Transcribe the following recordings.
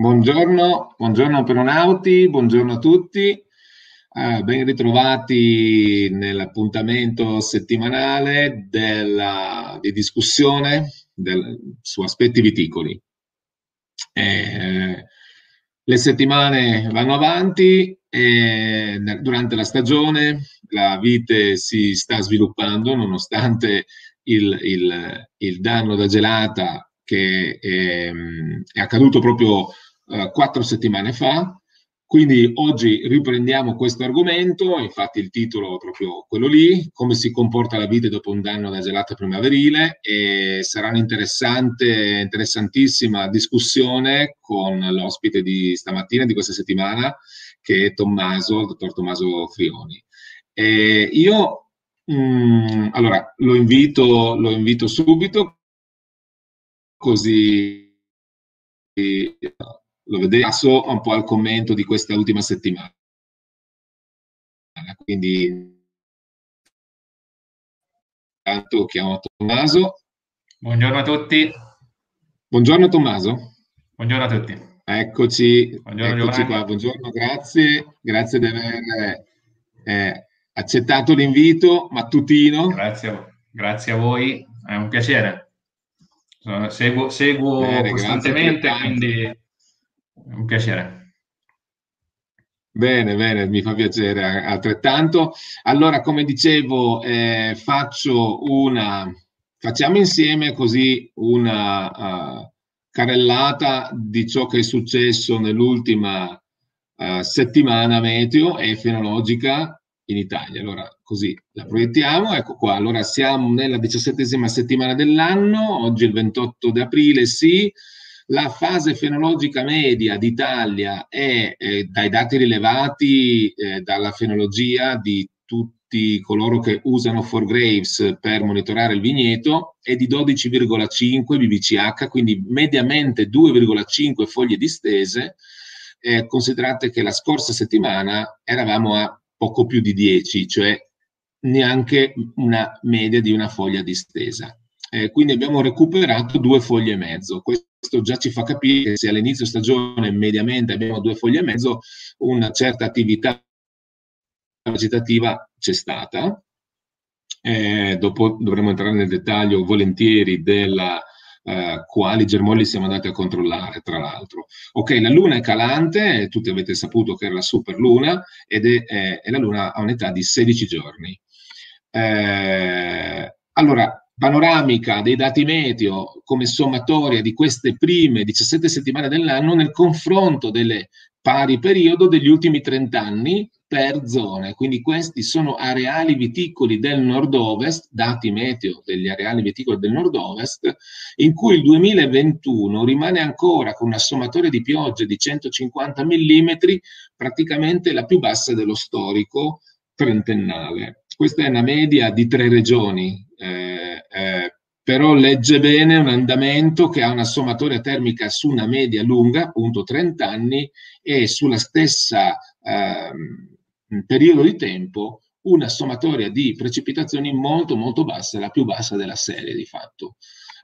Buongiorno, buongiorno peronauti, buongiorno a tutti, eh, ben ritrovati nell'appuntamento settimanale della, di discussione del, su aspetti viticoli. Eh, le settimane vanno avanti e durante la stagione la vite si sta sviluppando nonostante il, il, il danno da gelata che è, è accaduto proprio eh, quattro settimane fa. Quindi oggi riprendiamo questo argomento, infatti il titolo è proprio quello lì, come si comporta la vite dopo un danno da gelata primaverile e sarà un'interessante, interessantissima discussione con l'ospite di stamattina, di questa settimana, che è Tommaso, il dottor Tommaso Frioni. E io mh, mm, allora lo invito, lo invito subito, così lo passo un po' al commento di questa ultima settimana. Quindi, intanto chiamo Tommaso. Buongiorno a tutti. Buongiorno Tommaso. Buongiorno a tutti. Eccoci, Buongiorno, eccoci qua. Buongiorno, grazie. Grazie di aver eh, accettato l'invito mattutino. Grazie, grazie a voi, è un piacere. Seguo, seguo Bene, costantemente, quindi un piacere. Bene, bene, mi fa piacere altrettanto. Allora, come dicevo, eh, faccio una, facciamo insieme così una uh, carrellata di ciò che è successo nell'ultima uh, settimana meteo e fenologica in Italia. Allora, così la proiettiamo. Ecco qua, allora siamo nella diciassettesima settimana dell'anno, oggi il 28 di aprile, sì, la fase fenologica media d'Italia è, eh, dai dati rilevati eh, dalla fenologia di tutti coloro che usano For Graves per monitorare il vigneto, è di 12,5 BBCH, quindi mediamente 2,5 foglie distese. Eh, considerate che la scorsa settimana eravamo a poco più di 10, cioè neanche una media di una foglia distesa. Eh, quindi abbiamo recuperato due foglie e mezzo. Questo già ci fa capire che se all'inizio stagione mediamente abbiamo due foglie e mezzo, una certa attività vegetativa c'è stata. Eh, dopo dovremo entrare nel dettaglio volentieri della Uh, quali germogli siamo andati a controllare, tra l'altro. Ok, la Luna è calante, tutti avete saputo che era la superluna, ed è, è, è la Luna ha un'età di 16 giorni. Eh, allora, panoramica dei dati meteo come sommatoria di queste prime 17 settimane dell'anno nel confronto delle pari periodo degli ultimi 30 anni per zone. Quindi questi sono areali viticoli del nord-ovest, dati meteo degli areali viticoli del nord-ovest, in cui il 2021 rimane ancora con una sommatoria di piogge di 150 mm, praticamente la più bassa dello storico trentennale. Questa è una media di tre regioni, eh, eh, però legge bene un andamento che ha una sommatoria termica su una media lunga, appunto 30 anni, e sulla stessa eh, periodo di tempo una sommatoria di precipitazioni molto molto bassa, la più bassa della serie di fatto.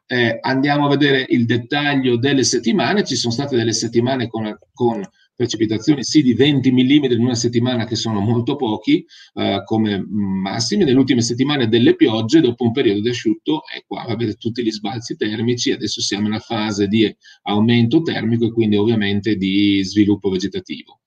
Eh, andiamo a vedere il dettaglio delle settimane, ci sono state delle settimane con, con precipitazioni sì di 20 mm in una settimana che sono molto pochi eh, come massimi, nelle ultime settimane delle piogge dopo un periodo di asciutto e qua avete tutti gli sbalzi termici, adesso siamo in una fase di aumento termico e quindi ovviamente di sviluppo vegetativo.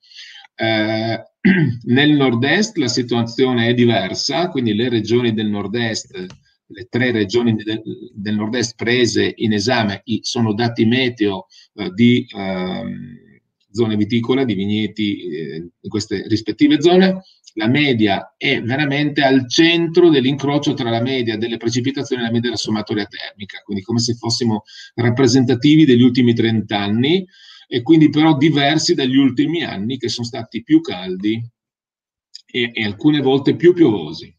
Eh, nel nord-est la situazione è diversa, quindi le regioni del nord-est le tre regioni del, del nord-est prese in esame sono dati meteo eh, di eh, zone viticole, di vigneti eh, in queste rispettive zone. La media è veramente al centro dell'incrocio tra la media delle precipitazioni e la media della sommatoria termica, quindi come se fossimo rappresentativi degli ultimi 30 anni e quindi però diversi dagli ultimi anni che sono stati più caldi e, e alcune volte più piovosi.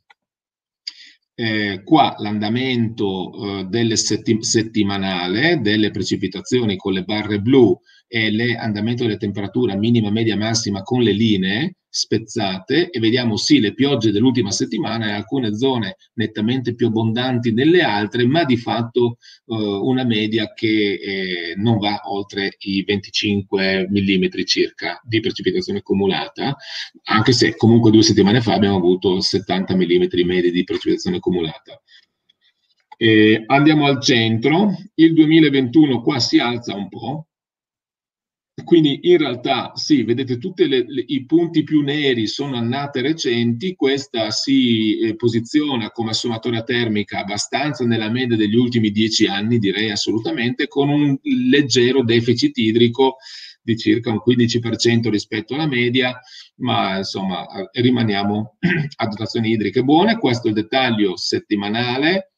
Eh, qua l'andamento eh, delle setti- settimanale delle precipitazioni con le barre blu e l'andamento delle temperature minima, media, massima con le linee spezzate e vediamo sì le piogge dell'ultima settimana in alcune zone nettamente più abbondanti nelle altre, ma di fatto eh, una media che eh, non va oltre i 25 mm circa di precipitazione cumulata, anche se comunque due settimane fa abbiamo avuto 70 mm medi di precipitazione cumulata. Eh, andiamo al centro, il 2021 qua si alza un po', quindi in realtà sì, vedete tutti i punti più neri sono annate recenti, questa si eh, posiziona come sommatoria termica abbastanza nella media degli ultimi dieci anni, direi assolutamente, con un leggero deficit idrico di circa un 15% rispetto alla media, ma insomma rimaniamo a dotazioni idriche buone. Questo è il dettaglio settimanale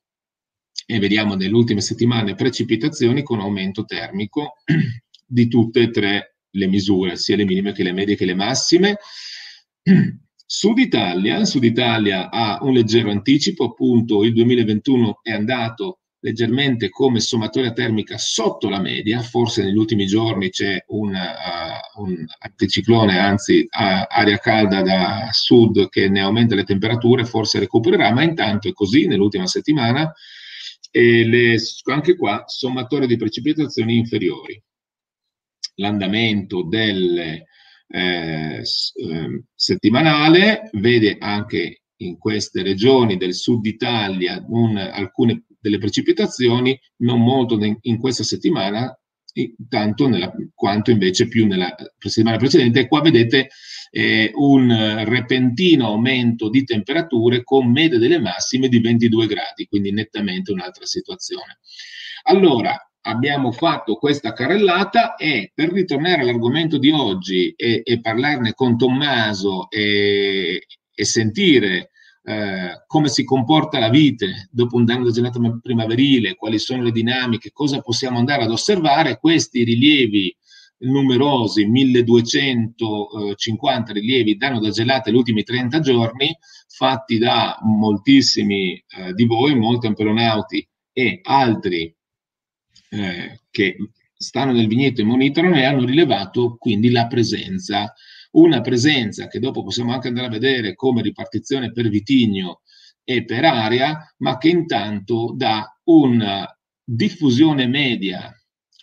e vediamo nelle ultime settimane precipitazioni con aumento termico di tutte e tre le misure, sia le minime che le medie che le massime. Sud Italia, Sud Italia ha un leggero anticipo, appunto il 2021 è andato leggermente come sommatoria termica sotto la media, forse negli ultimi giorni c'è un, uh, un anticiclone, anzi uh, aria calda da sud che ne aumenta le temperature, forse recupererà, ma intanto è così nell'ultima settimana e le, anche qua sommatorie di precipitazioni inferiori l'andamento del eh, ehm, settimanale, vede anche in queste regioni del sud Italia un, alcune delle precipitazioni, non molto in questa settimana, tanto nella, quanto invece più nella settimana precedente. E qua vedete eh, un repentino aumento di temperature con medie delle massime di 22 gradi, quindi nettamente un'altra situazione. Allora, abbiamo fatto questa carrellata e per ritornare all'argomento di oggi e, e parlarne con Tommaso e, e sentire eh, come si comporta la vite dopo un danno da giornata primaverile, quali sono le dinamiche, cosa possiamo andare ad osservare, questi rilievi numerosi, 1250 rilievi danno da gelate gli ultimi 30 giorni, fatti da moltissimi eh, di voi, molti ampelonauti e altri eh, che stanno nel vigneto e monitorano e hanno rilevato quindi la presenza, una presenza che dopo possiamo anche andare a vedere come ripartizione per vitigno e per area, ma che intanto dà una diffusione media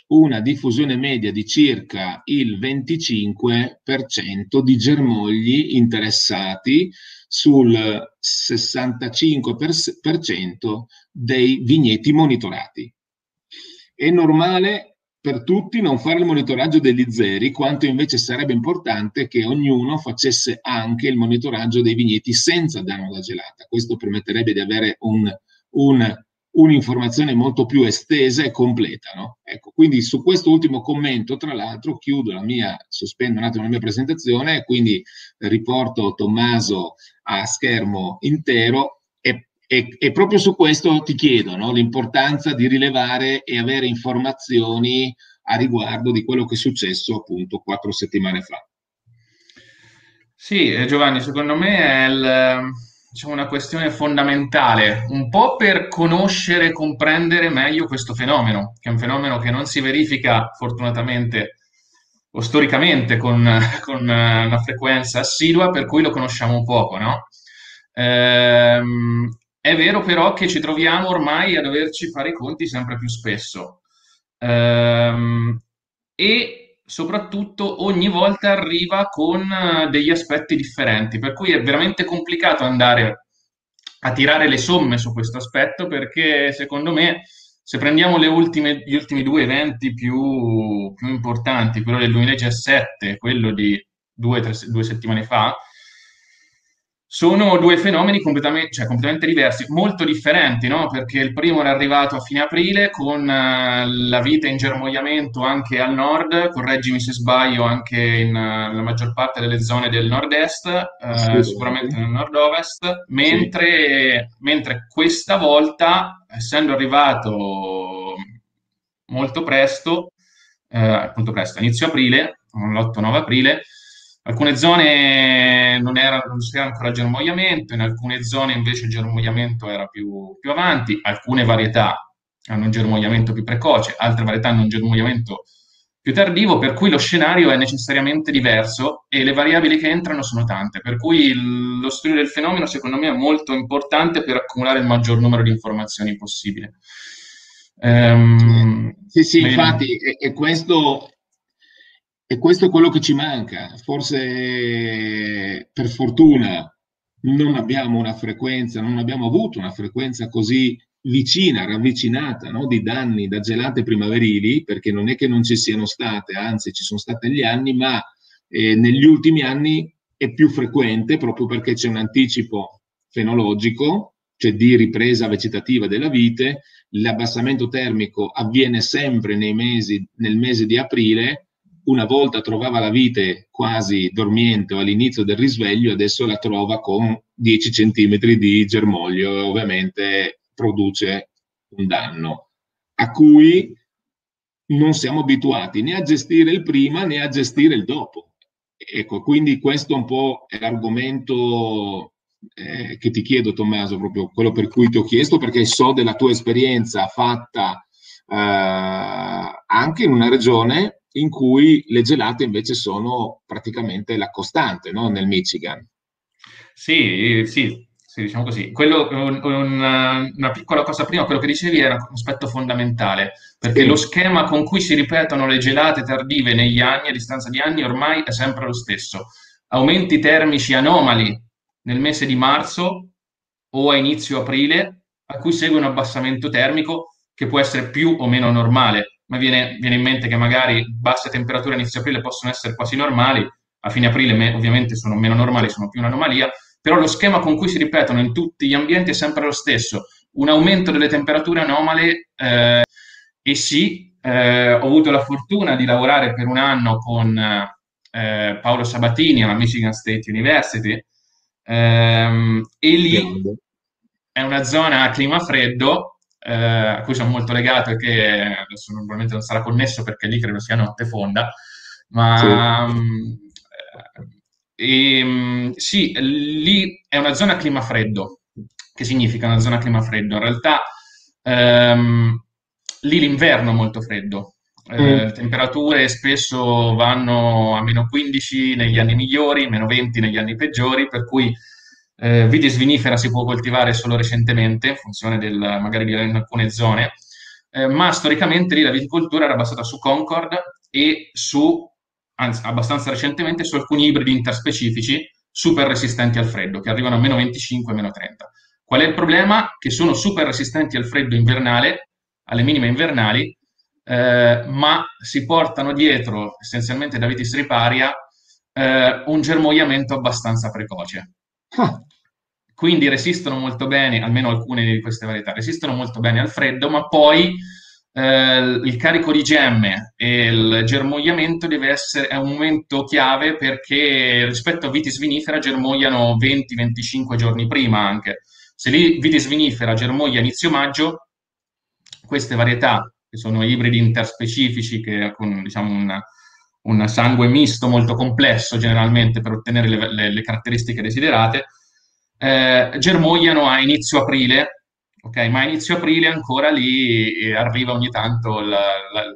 una diffusione media di circa il 25% di germogli interessati sul 65% dei vigneti monitorati. È normale per tutti non fare il monitoraggio degli zeri, quanto invece sarebbe importante che ognuno facesse anche il monitoraggio dei vigneti senza danno da gelata. Questo permetterebbe di avere un, un, un'informazione molto più estesa e completa. No? Ecco, quindi su questo ultimo commento, tra l'altro, chiudo la mia, sospendo un attimo la mia presentazione, quindi riporto Tommaso a schermo intero e, e, proprio su questo ti chiedo no? l'importanza di rilevare e avere informazioni a riguardo di quello che è successo appunto quattro settimane fa. Sì, eh, Giovanni, secondo me è il, diciamo, una questione fondamentale, un po' per conoscere e comprendere meglio questo fenomeno, che è un fenomeno che non si verifica fortunatamente o storicamente con, con una frequenza assidua, per cui lo conosciamo poco, no? Ehm, è vero però che ci troviamo ormai a doverci fare i conti sempre più spesso. Ehm, e soprattutto ogni volta arriva con eh, degli aspetti differenti, per cui è veramente complicato andare a tirare le somme su questo aspetto perché secondo me se prendiamo ultime, gli ultimi due eventi più, più, importanti, quello del 2017 e quello di due, tre, due settimane fa, sono due fenomeni completamente, cioè, completamente diversi, molto differenti, no? Perché il primo era arrivato a fine aprile con uh, la vita in germogliamento anche al nord, correggimi se sbaglio, anche in, uh, nella maggior parte delle zone del nord-est, uh, sicuramente nel nord-ovest, mentre, sì. mentre questa volta, essendo arrivato molto presto, appunto presto, inizio aprile, l'8-9 aprile, Alcune zone non, era, non c'era ancora germogliamento, in alcune zone invece il germogliamento era più, più avanti, alcune varietà hanno un germogliamento più precoce, altre varietà hanno un germogliamento più tardivo, per cui lo scenario è necessariamente diverso e le variabili che entrano sono tante, per cui lo studio del fenomeno secondo me è molto importante per accumulare il maggior numero di informazioni possibile. Um, sì, sì, bene. infatti, e, e, questo, e questo è quello che ci manca. Forse per fortuna non abbiamo una frequenza, non abbiamo avuto una frequenza così vicina, ravvicinata no? di danni da gelate primaverili, perché non è che non ci siano state, anzi ci sono state negli anni, ma eh, negli ultimi anni è più frequente proprio perché c'è un anticipo fenologico, cioè di ripresa vegetativa della vite, l'abbassamento termico avviene sempre mesi, nel mese di aprile, una volta trovava la vite quasi dormiente o all'inizio del risveglio, adesso la trova con 10 centimetri di germoglio e ovviamente produce un danno a cui non siamo abituati né a gestire il prima né a gestire il dopo. Ecco, quindi questo un po' è l'argomento eh, che ti chiedo, Tommaso, proprio quello per cui ti ho chiesto, perché so della tua esperienza fatta eh, anche in una regione in cui le gelate invece sono praticamente la costante, no? nel Michigan. Sì, sì, sì, diciamo così. Quello, un, un, una piccola cosa prima, quello che dicevi era un aspetto fondamentale, perché sì. lo schema con cui si ripetono le gelate tardive negli anni, a distanza di anni, ormai è sempre lo stesso. Aumenti termici anomali nel mese di marzo o a inizio aprile, a cui segue un abbassamento termico che può essere più o meno normale, ma viene, viene in mente che magari basse temperature a inizio aprile possono essere quasi normali, a fine aprile me, ovviamente sono meno normali, sono più un'anomalia, però lo schema con cui si ripetono in tutti gli ambienti è sempre lo stesso, un aumento delle temperature anomale eh, e sì, eh, ho avuto la fortuna di lavorare per un anno con eh, Paolo Sabatini alla Michigan State University ehm, e lì è una zona a clima freddo eh, a cui sono molto legato e che adesso normalmente non sarà connesso perché lì credo sia notte fonda, ma sì. um, e, ehm, sì, lì è una zona clima freddo. Che significa una zona clima freddo? In realtà ehm, lì l'inverno è molto freddo. Eh, mm. Le temperature spesso vanno a meno 15 negli anni migliori, meno 20 negli anni peggiori, per cui eh, vitis vinifera si può coltivare solo recentemente, in funzione del, magari di alcune zone, eh, ma storicamente lì la viticoltura era basata su Concord e su anzi abbastanza recentemente, su alcuni ibridi interspecifici super resistenti al freddo, che arrivano a meno 25 meno 30. Qual è il problema? Che sono super resistenti al freddo invernale, alle minime invernali, eh, ma si portano dietro, essenzialmente da vitis riparia, eh, un germogliamento abbastanza precoce. Ah. Quindi resistono molto bene, almeno alcune di queste varietà, resistono molto bene al freddo, ma poi eh, il carico di gemme e il germogliamento deve essere è un momento chiave perché rispetto a vitis vinifera germogliano 20-25 giorni prima anche. Se lì vitis vinifera germoglia inizio maggio, queste varietà, che sono ibridi interspecifici che con diciamo, una, un sangue misto molto complesso generalmente per ottenere le, le, le caratteristiche desiderate, eh, germogliano a inizio aprile ok? Ma a inizio aprile ancora lì eh, arriva ogni tanto la, la, la,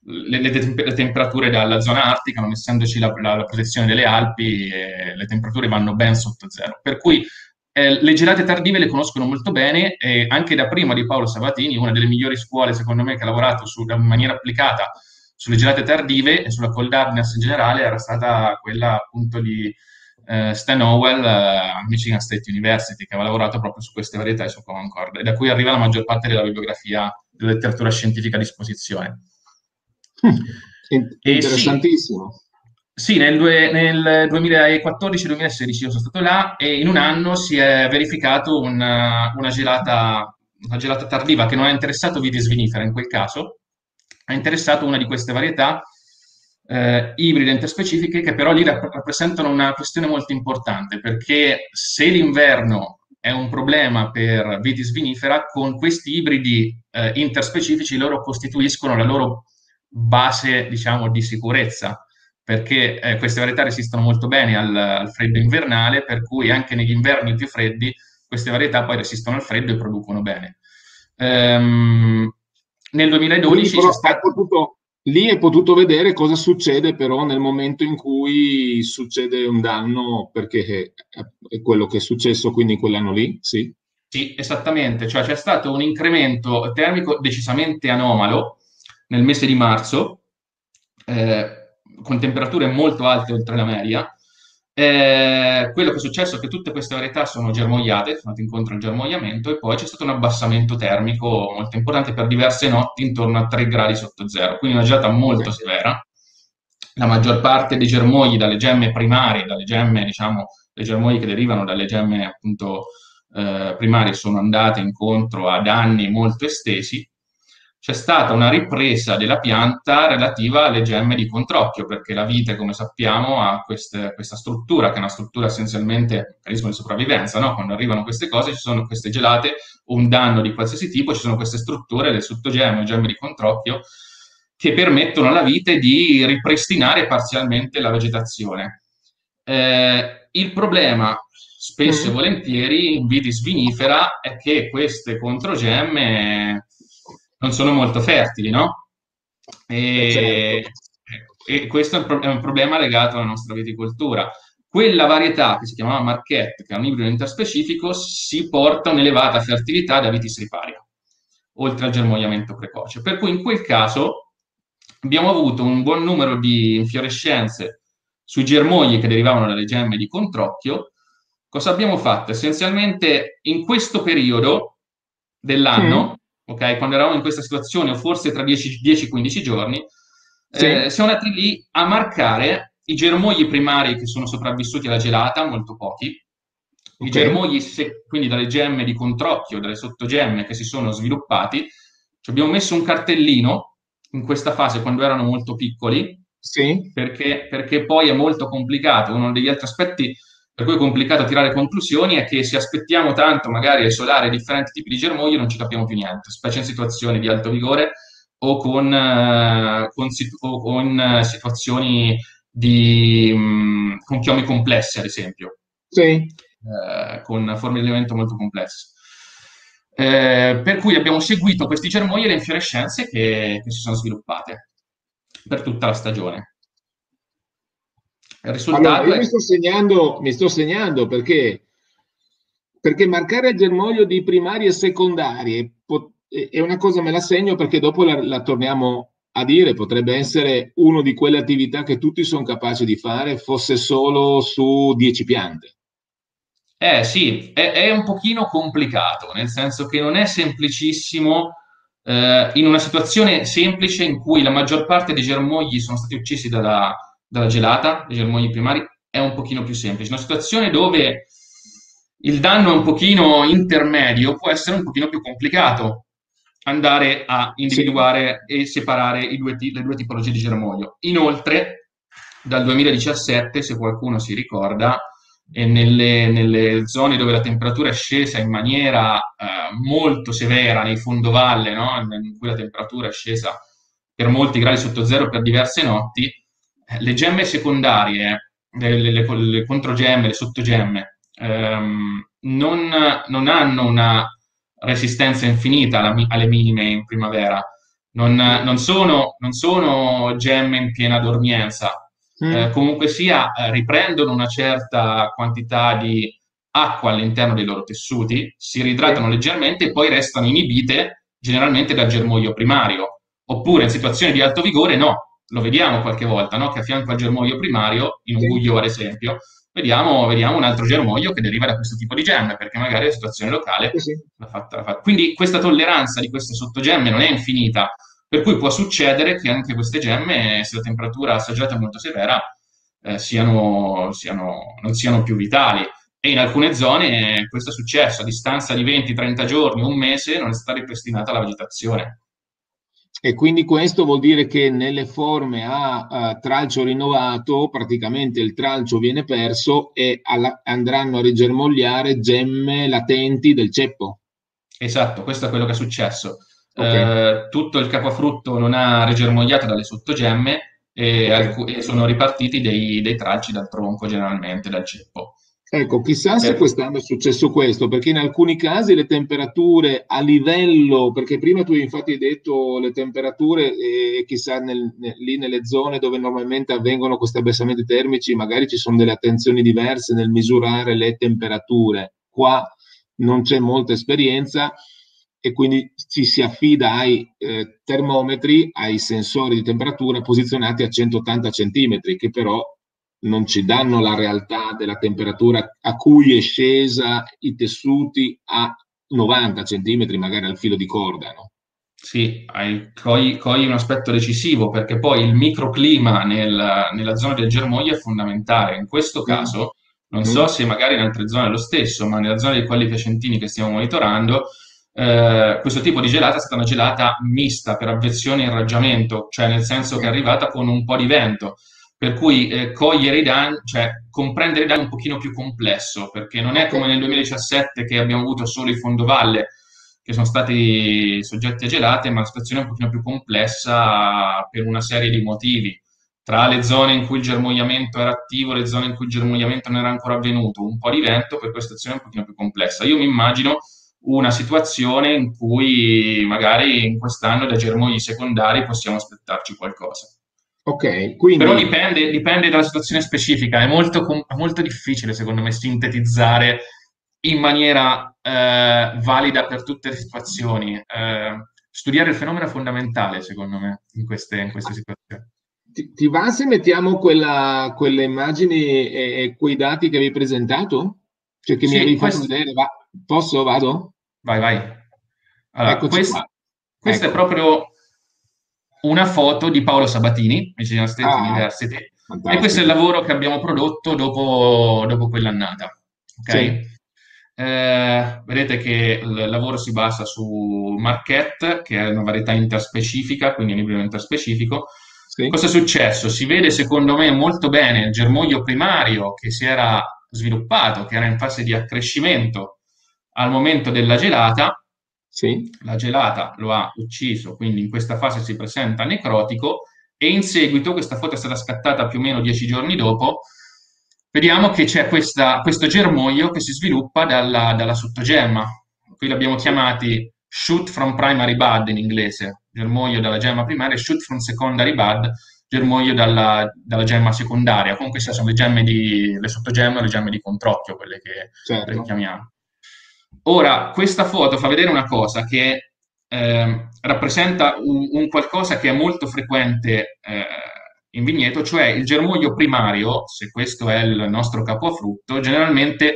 le, le, temperature dalla zona artica, non essendoci la, protezione delle Alpi, eh, le temperature vanno ben sotto zero. Per cui eh, le gelate tardive le conoscono molto bene e anche da prima di Paolo Sabatini, una delle migliori scuole secondo me che ha lavorato su, in maniera applicata sulle gelate tardive e sulla cold hardness in generale era stata quella appunto di eh, Stan Howell eh, a Michigan State University, che aveva lavorato proprio su queste varietà e su Concord, e da cui arriva la maggior parte della bibliografia, della letteratura scientifica a disposizione. Mm, interessantissimo. Sì, sì nel, nel 2014-2016 io sono stato là e in un anno si è verificato una, una, gelata, una gelata tardiva che non ha interessato Vitis vinifera in quel caso, ha interessato una di queste varietà eh, ibride interspecifiche che però lì rappresentano una questione molto importante perché se l'inverno è un problema per vitis vinifera, con questi ibridi eh, interspecifici loro costituiscono la loro base, diciamo, di sicurezza, perché eh, queste varietà resistono molto bene al, al, freddo invernale, per cui anche negli inverni più freddi queste varietà poi resistono al freddo e producono bene. Ehm, nel 2012 Quindi, c'è stato... Lì hai potuto vedere cosa succede però nel momento in cui succede un danno, perché è quello che è successo quindi in quell'anno lì, sì? Sì, esattamente, cioè c'è stato un incremento termico decisamente anomalo nel mese di marzo, eh, con temperature molto alte oltre la media. Eh, quello che è successo è che tutte queste varietà sono germogliate, sono andate incontro al germogliamento e poi c'è stato un abbassamento termico molto importante per diverse notti intorno a 3 gradi sotto zero, quindi una gelata molto severa. La maggior parte dei germogli dalle gemme primarie, dalle gemme, diciamo, le germogli che derivano dalle gemme appunto eh, primarie sono andate incontro a danni molto estesi c'è stata una ripresa della pianta relativa alle gemme di controcchio, perché la vite, come sappiamo, ha queste, questa struttura, che è una struttura essenzialmente meccanismo di sopravvivenza, no? Quando arrivano queste cose, ci sono queste gelate, un danno di qualsiasi tipo, ci sono queste strutture, le sottogemme, gemme di controcchio, che permettono alla vite di ripristinare parzialmente la vegetazione. Eh, il problema, spesso mm. e volentieri, in vitis vinifera, è che queste controgemme non sono molto fertili, no? E, eh, certo. e questo è un, pro- è un, problema legato alla nostra viticoltura. Quella varietà che si chiamava Marquette, che è un ibrido interspecifico, si porta un'elevata fertilità da vitis riparia, oltre al germogliamento precoce. Per cui in quel caso abbiamo avuto un buon numero di infiorescenze sui germogli che derivavano dalle gemme di controcchio. Cosa abbiamo fatto? Essenzialmente in questo periodo dell'anno ok? Quando eravamo in questa situazione, o forse tra 10-15 giorni, sì. eh, siamo andati lì a marcare i germogli primari che sono sopravvissuti alla gelata, molto pochi, okay. i germogli, se, quindi dalle gemme di controcchio, dalle sottogemme che si sono sviluppati, ci abbiamo messo un cartellino in questa fase quando erano molto piccoli, sì. perché, perché poi è molto complicato. Uno degli altri aspetti per cui è complicato tirare conclusioni è che se aspettiamo tanto magari a isolare differenti tipi di germoglio non ci capiamo più niente, specie in situazioni di alto vigore o con, uh, con, o con uh, situazioni di, um, con chiomi complessi, ad esempio. Sì. Uh, con forme di elemento molto complesse. per cui abbiamo seguito questi germogli e le infiorescenze che, che si sono sviluppate per tutta la stagione. Il risultato allora, io è... mi, sto segnando, mi sto segnando perché, perché marcare il germoglio di primarie e secondarie è una cosa, me la segno perché dopo la, la torniamo a dire, potrebbe essere una di quelle attività che tutti sono capaci di fare, fosse solo su 10 piante. Eh sì, è, è, un pochino complicato, nel senso che non è semplicissimo eh, in una situazione semplice in cui la maggior parte dei germogli sono stati uccisi dalla, dalla gelata, dei germogli primari, è un pochino più semplice. Una situazione dove il danno è un pochino intermedio può essere un pochino più complicato andare a individuare sì. e separare due, le due tipologie di germoglio. Inoltre, dal 2017, se qualcuno si ricorda, nelle, nelle, zone dove la temperatura è scesa in maniera eh, molto severa, nei fondovalle, no? in cui la temperatura è scesa per molti gradi sotto zero per diverse notti, le gemme secondarie, le, le, le controgemme, le sottogemme, ehm, non, non, hanno una resistenza infinita alla, alle minime in primavera. Non, non, sono, non sono, gemme in piena dormienza. Mm. Eh, comunque sia, eh, riprendono una certa quantità di acqua all'interno dei loro tessuti, si ridratano mm. leggermente e poi restano inibite generalmente dal germoglio primario. Oppure in situazioni di alto vigore no, lo vediamo qualche volta, no? che a fianco al germoglio primario, in un buio ad esempio, vediamo, vediamo, un altro germoglio che deriva da questo tipo di gemme, perché magari la situazione locale sì. l'ha, fatta, l'ha fatta. Quindi questa tolleranza di queste sottogemme non è infinita, per cui può succedere che anche queste gemme, se la temperatura assaggiata è molto severa, eh, siano, siano, non siano più vitali. E in alcune zone questo è successo, a distanza di 20-30 giorni, un mese, non è stata ripristinata la vegetazione. E quindi questo vuol dire che nelle forme a, a tralcio rinnovato praticamente il tralcio viene perso e alla, andranno a rigermogliare gemme latenti del ceppo. Esatto, questo è quello che è successo. Okay. Eh, tutto il capofrutto non ha rigermogliato dalle sottogemme e, alc- e sono ripartiti dei, dei, tralci dal tronco generalmente, dal ceppo. Ecco, chissà se quest'anno è successo questo, perché in alcuni casi le temperature a livello, perché prima tu infatti hai detto le temperature e chissà nel, nel, lì nelle zone dove normalmente avvengono questi abbassamenti termici, magari ci sono delle attenzioni diverse nel misurare le temperature. Qua non c'è molta esperienza e quindi ci si affida ai eh, termometri, ai sensori di temperatura posizionati a 180 cm, che però non ci danno la realtà della temperatura a cui è scesa i tessuti a 90 cm, magari al filo di corda. No? Sì, cogli, cogli, un aspetto decisivo perché poi il microclima nel, nella zona del germoglio è fondamentale. In questo mm. caso, non so mm. se magari in altre zone è lo stesso, ma nella zona dei Colli Piacentini che stiamo monitorando, eh, questo tipo di gelata è stata una gelata mista per avversione e irraggiamento, cioè nel senso che è arrivata con un po' di vento per cui eh, cogliere i danni, cioè comprendere i danni è un pochino più complesso, perché non è come nel 2017 che abbiamo avuto solo i fondovalle che sono stati soggetti a gelate, ma la situazione è un pochino più complessa per una serie di motivi. Tra le zone in cui il germogliamento era attivo e le zone in cui il germogliamento non era ancora avvenuto, un po' di vento, per questa situazione è un pochino più complessa. Io mi immagino una situazione in cui magari in quest'anno da germogli secondari possiamo aspettarci qualcosa. Ok, quindi... Però dipende, dipende dalla situazione specifica, è molto, molto, difficile secondo me sintetizzare in maniera eh, valida per tutte le situazioni. Eh, studiare il fenomeno è fondamentale secondo me in queste, in queste situazioni. Ti, ti, va se mettiamo quella, quelle immagini e, e, quei dati che avevi presentato? Cioè che sì, mi avevi fatto vedere? Va, posso? Vado? Vai, vai. Allora, quest, questo ecco. è proprio una foto di Paolo Sabatini, Michigan State ah, University, fantastico. e questo è il lavoro che abbiamo prodotto dopo, dopo quell'annata. Okay? Sì. Eh, vedete che il lavoro si basa su Marquette, che è una varietà interspecifica, quindi un livello interspecifico. Sì. Cosa è successo? Si vede secondo me molto bene il germoglio primario che si era sviluppato, che era in fase di accrescimento al momento della gelata, sì. La gelata lo ha ucciso, quindi in questa fase si presenta necrotico e in seguito, questa foto è stata scattata più o meno dieci giorni dopo, vediamo che c'è questa, questo germoglio che si sviluppa dalla, dalla sottogemma. Qui l'abbiamo chiamati shoot from primary bud in inglese, germoglio dalla gemma primaria, shoot from secondary bud, germoglio dalla, dalla, gemma secondaria. Comunque sono le gemme di, le sottogemme o le gemme di controcchio, quelle che certo. chiamiamo. Ora, questa foto fa vedere una cosa che eh, rappresenta un, un, qualcosa che è molto frequente eh, in vigneto, cioè il germoglio primario, se questo è il nostro capo a frutto, generalmente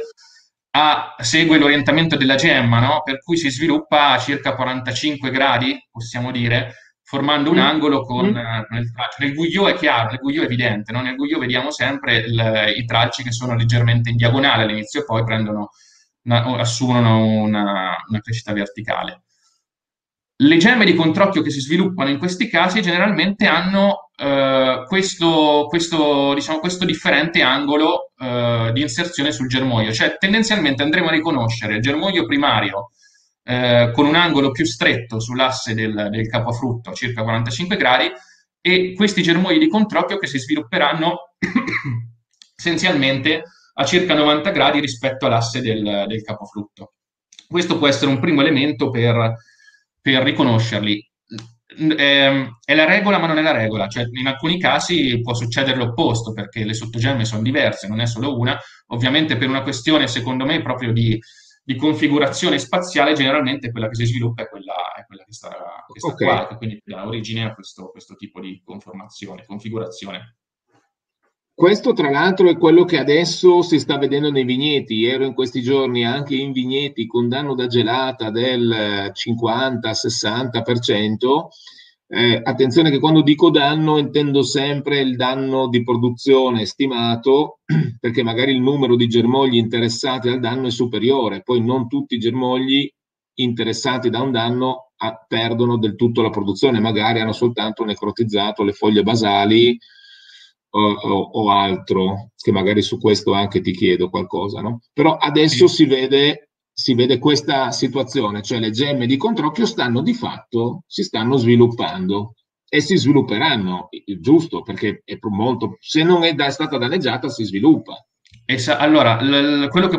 ha, segue l'orientamento della gemma, no? per cui si sviluppa a circa 45 gradi, possiamo dire, formando un mm. angolo con, mm. eh, con il tralcio. Nel guglio è chiaro, nel guglio è evidente, no? nel guglio vediamo sempre il, i tralci che sono leggermente in diagonale all'inizio e poi prendono una, assumono una, una crescita verticale. Le gemme di controcchio che si sviluppano in questi casi generalmente hanno eh, questo, questo, diciamo, questo, differente angolo eh, di inserzione sul germoglio, cioè tendenzialmente andremo a riconoscere il germoglio primario eh, con un angolo più stretto sull'asse del, del capofrutto, circa 45 gradi, e questi germogli di controcchio che si svilupperanno essenzialmente a circa 90 gradi rispetto all'asse del, del capofrutto. Questo può essere un primo elemento per, per riconoscerli. È, è la regola, ma non è la regola, cioè in alcuni casi può succedere l'opposto perché le sottogemme sono diverse, non è solo una. Ovviamente, per una questione, secondo me, proprio di, di configurazione spaziale, generalmente quella che si sviluppa è quella, è quella che sta, che sta okay. qua, che quindi dà origine a questo, questo tipo di conformazione, configurazione. Questo tra l'altro è quello che adesso si sta vedendo nei vigneti. Ero in questi giorni anche in vigneti con danno da gelata del 50-60%. Eh, attenzione che quando dico danno intendo sempre il danno di produzione stimato, perché magari il numero di germogli interessati al danno è superiore, poi non tutti i germogli interessati da un danno a, ah, perdono del tutto la produzione, magari hanno soltanto necrotizzato le foglie basali o, o, altro, che magari su questo anche ti chiedo qualcosa, no? Però adesso sì. si, vede, si vede questa situazione, cioè le gemme di controcchio stanno di fatto, si stanno sviluppando e si svilupperanno, giusto, perché è molto, se non è da, stata danneggiata si sviluppa. Esa- allora, l- l- quello che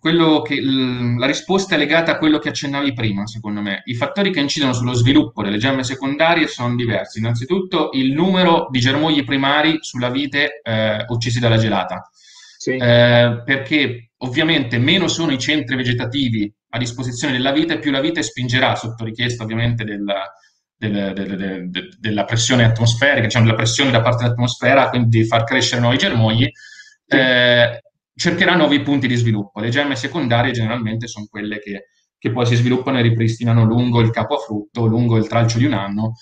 quello che- l- la risposta è legata a quello che accennavi prima, secondo me. I fattori che incidono sullo sviluppo delle gemme secondarie sono diversi. Innanzitutto, il numero di germogli primari sulla vite eh, uccisi dalla gelata. Sì. Eh, perché ovviamente meno sono i centri vegetativi a disposizione della vite, più la vite spingerà, sotto richiesta ovviamente della, del- del- del- del- della pressione atmosferica, diciamo della pressione da parte dell'atmosfera, quindi di far crescere nuovi germogli. Eh, cercherà nuovi punti di sviluppo. Le gemme secondarie generalmente sono quelle che, che poi si sviluppano e ripristinano lungo il capo a frutto, lungo il tralcio di un anno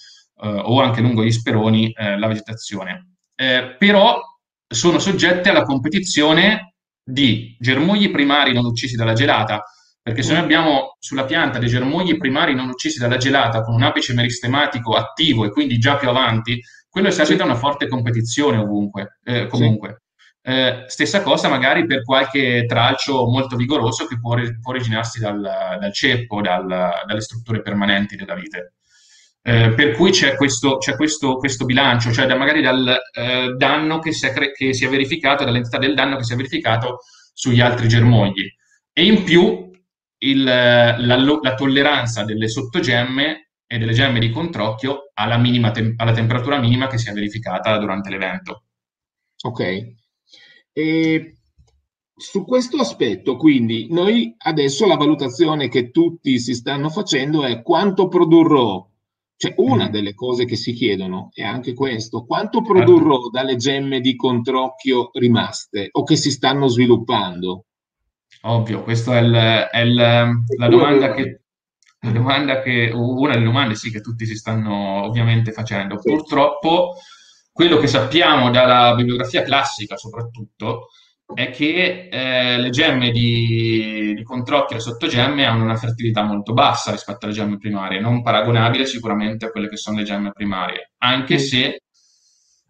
eh, o anche lungo gli speroni eh, la vegetazione. Eh, però sono soggette alla competizione di germogli primari non uccisi dalla gelata, perché se noi abbiamo sulla pianta dei germogli primari non uccisi dalla gelata con un apice meristematico attivo e quindi già più avanti, quello esercita una forte competizione ovunque, eh, comunque. Eh, stessa cosa magari per qualche tralcio molto vigoroso che può, può originarsi dal, dal ceppo, dal, dalle strutture permanenti della vite. Eh, per cui c'è, questo, c'è questo, questo, bilancio, cioè da, magari dal eh, danno che si, è, che si, è, verificato, dall'entità del danno che si è verificato sugli altri germogli. E in più il, la, la, tolleranza delle sottogemme e delle gemme di controcchio alla, tem- alla temperatura minima che si è verificata durante l'evento. Ok. E su questo aspetto, quindi, noi adesso la valutazione che tutti si stanno facendo è quanto produrrò, cioè una mm. delle cose che si chiedono è anche questo, quanto produrrò dalle gemme di controcchio rimaste o che si stanno sviluppando? Ovvio, questa è, il, è il, la domanda che la domanda che, una delle domande sì, che tutti si stanno ovviamente facendo. Sì. Purtroppo quello che sappiamo dalla bibliografia classica soprattutto è che eh, le gemme di, di controcchio e le sottogemme hanno una fertilità molto bassa rispetto alle gemme primarie, non paragonabile sicuramente a quelle che sono le gemme primarie, anche, mm. se,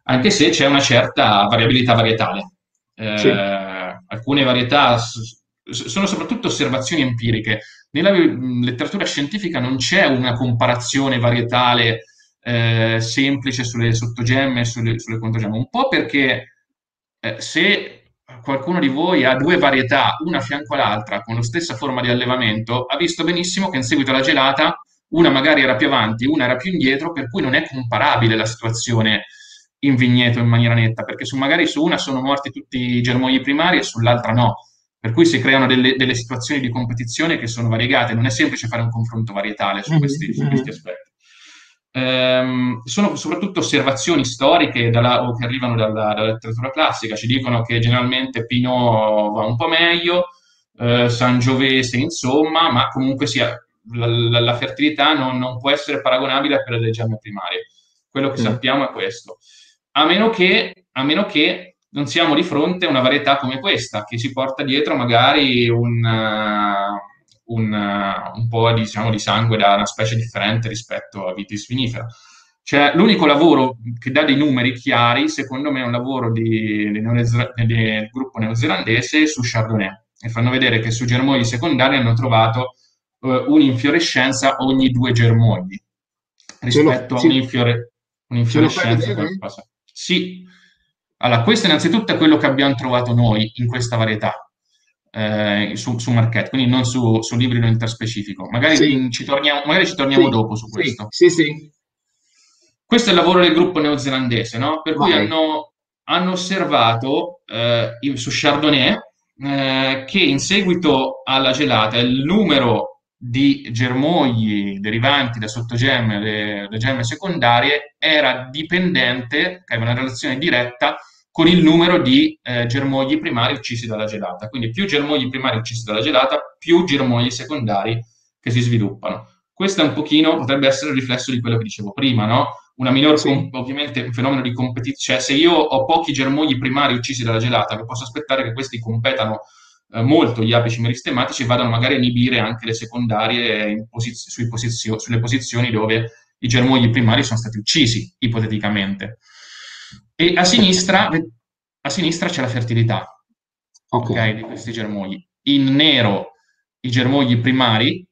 anche se, c'è una certa variabilità varietale. Eh, sì. Alcune varietà sono soprattutto osservazioni empiriche. Nella letteratura scientifica non c'è una comparazione varietale eh, semplice sulle sottogemme e sulle, sulle controgemme, un po' perché eh, se qualcuno di voi ha due varietà, una a fianco all'altra, con la stessa forma di allevamento, ha visto benissimo che in seguito alla gelata una magari era più avanti, una era più indietro, per cui non è comparabile la situazione in vigneto in maniera netta, perché su, magari su una sono morti tutti i germogli primari e sull'altra no. Per cui si creano delle, delle, situazioni di competizione che sono variegate, non è semplice fare un confronto varietale su questi, su questi aspetti. Ehm, sono soprattutto osservazioni storiche dalla, o che arrivano dalla, dalla, letteratura classica, ci dicono che generalmente Pinot va un po' meglio, eh, Sangiovese insomma, ma comunque sia, la, la, la fertilità non, non, può essere paragonabile per le gemme primarie. Quello che mm. sappiamo è questo. A meno, che, a meno che non siamo di fronte a una varietà come questa, che si porta dietro magari un... Uh, un, un po' diciamo, di sangue da una specie differente rispetto a vitis vinifera. Cioè, l'unico lavoro che dà dei numeri chiari, secondo me, è un lavoro di, di del gruppo neozelandese su Chardonnay. E fanno vedere che su germogli secondari hanno trovato uh, un'infiorescenza ogni due germogli rispetto a un'infiore, un'infiorescenza. Sì. Allora, questo innanzitutto è quello che abbiamo trovato noi in questa varietà eh, su, su Marquette, quindi non su, su librido interspecifico. Magari sì. ci torniamo, magari ci torniamo sì. dopo su questo. Sì, sì, Questo è il lavoro del gruppo neozelandese, no? Per Vai. cui hanno, hanno osservato eh, su Chardonnay eh, che in seguito alla gelata il numero di germogli derivanti da sottogemme, le, le gemme secondarie, era dipendente, che aveva una relazione diretta con il numero di eh, germogli primari uccisi dalla gelata. Quindi più germogli primari uccisi dalla gelata, più germogli secondari che si sviluppano. Questo è un pochino, potrebbe essere il riflesso di quello che dicevo prima, no? Una minore, sì. com- ovviamente, un fenomeno di competizione. Cioè, se io ho pochi germogli primari uccisi dalla gelata, mi posso aspettare che questi competano eh, molto gli apici meristematici e vadano magari a inibire anche le secondarie posiz- posizio- sulle posizioni dove i germogli primari sono stati uccisi, ipoteticamente. E a sinistra, a sinistra c'è la fertilità okay. Okay, di questi germogli. In nero i germogli primari,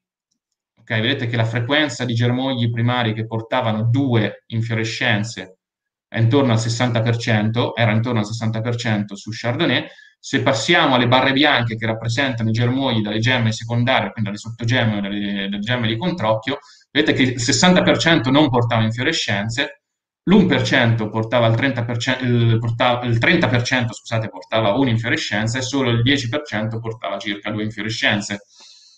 okay, vedete che la frequenza di germogli primari che portavano due infiorescenze è intorno al 60%, era intorno al 60% su Chardonnay, Se passiamo alle barre bianche che rappresentano i germogli dalle gemme secondarie, quindi dalle sottogemme dalle, dalle gemme di controcchio, vedete che il 60% non portava infiorescenze, l'1% portava il 30%, il, portava, il 30% scusate, portava un'infiorescenza e solo il 10% portava circa due infiorescenze.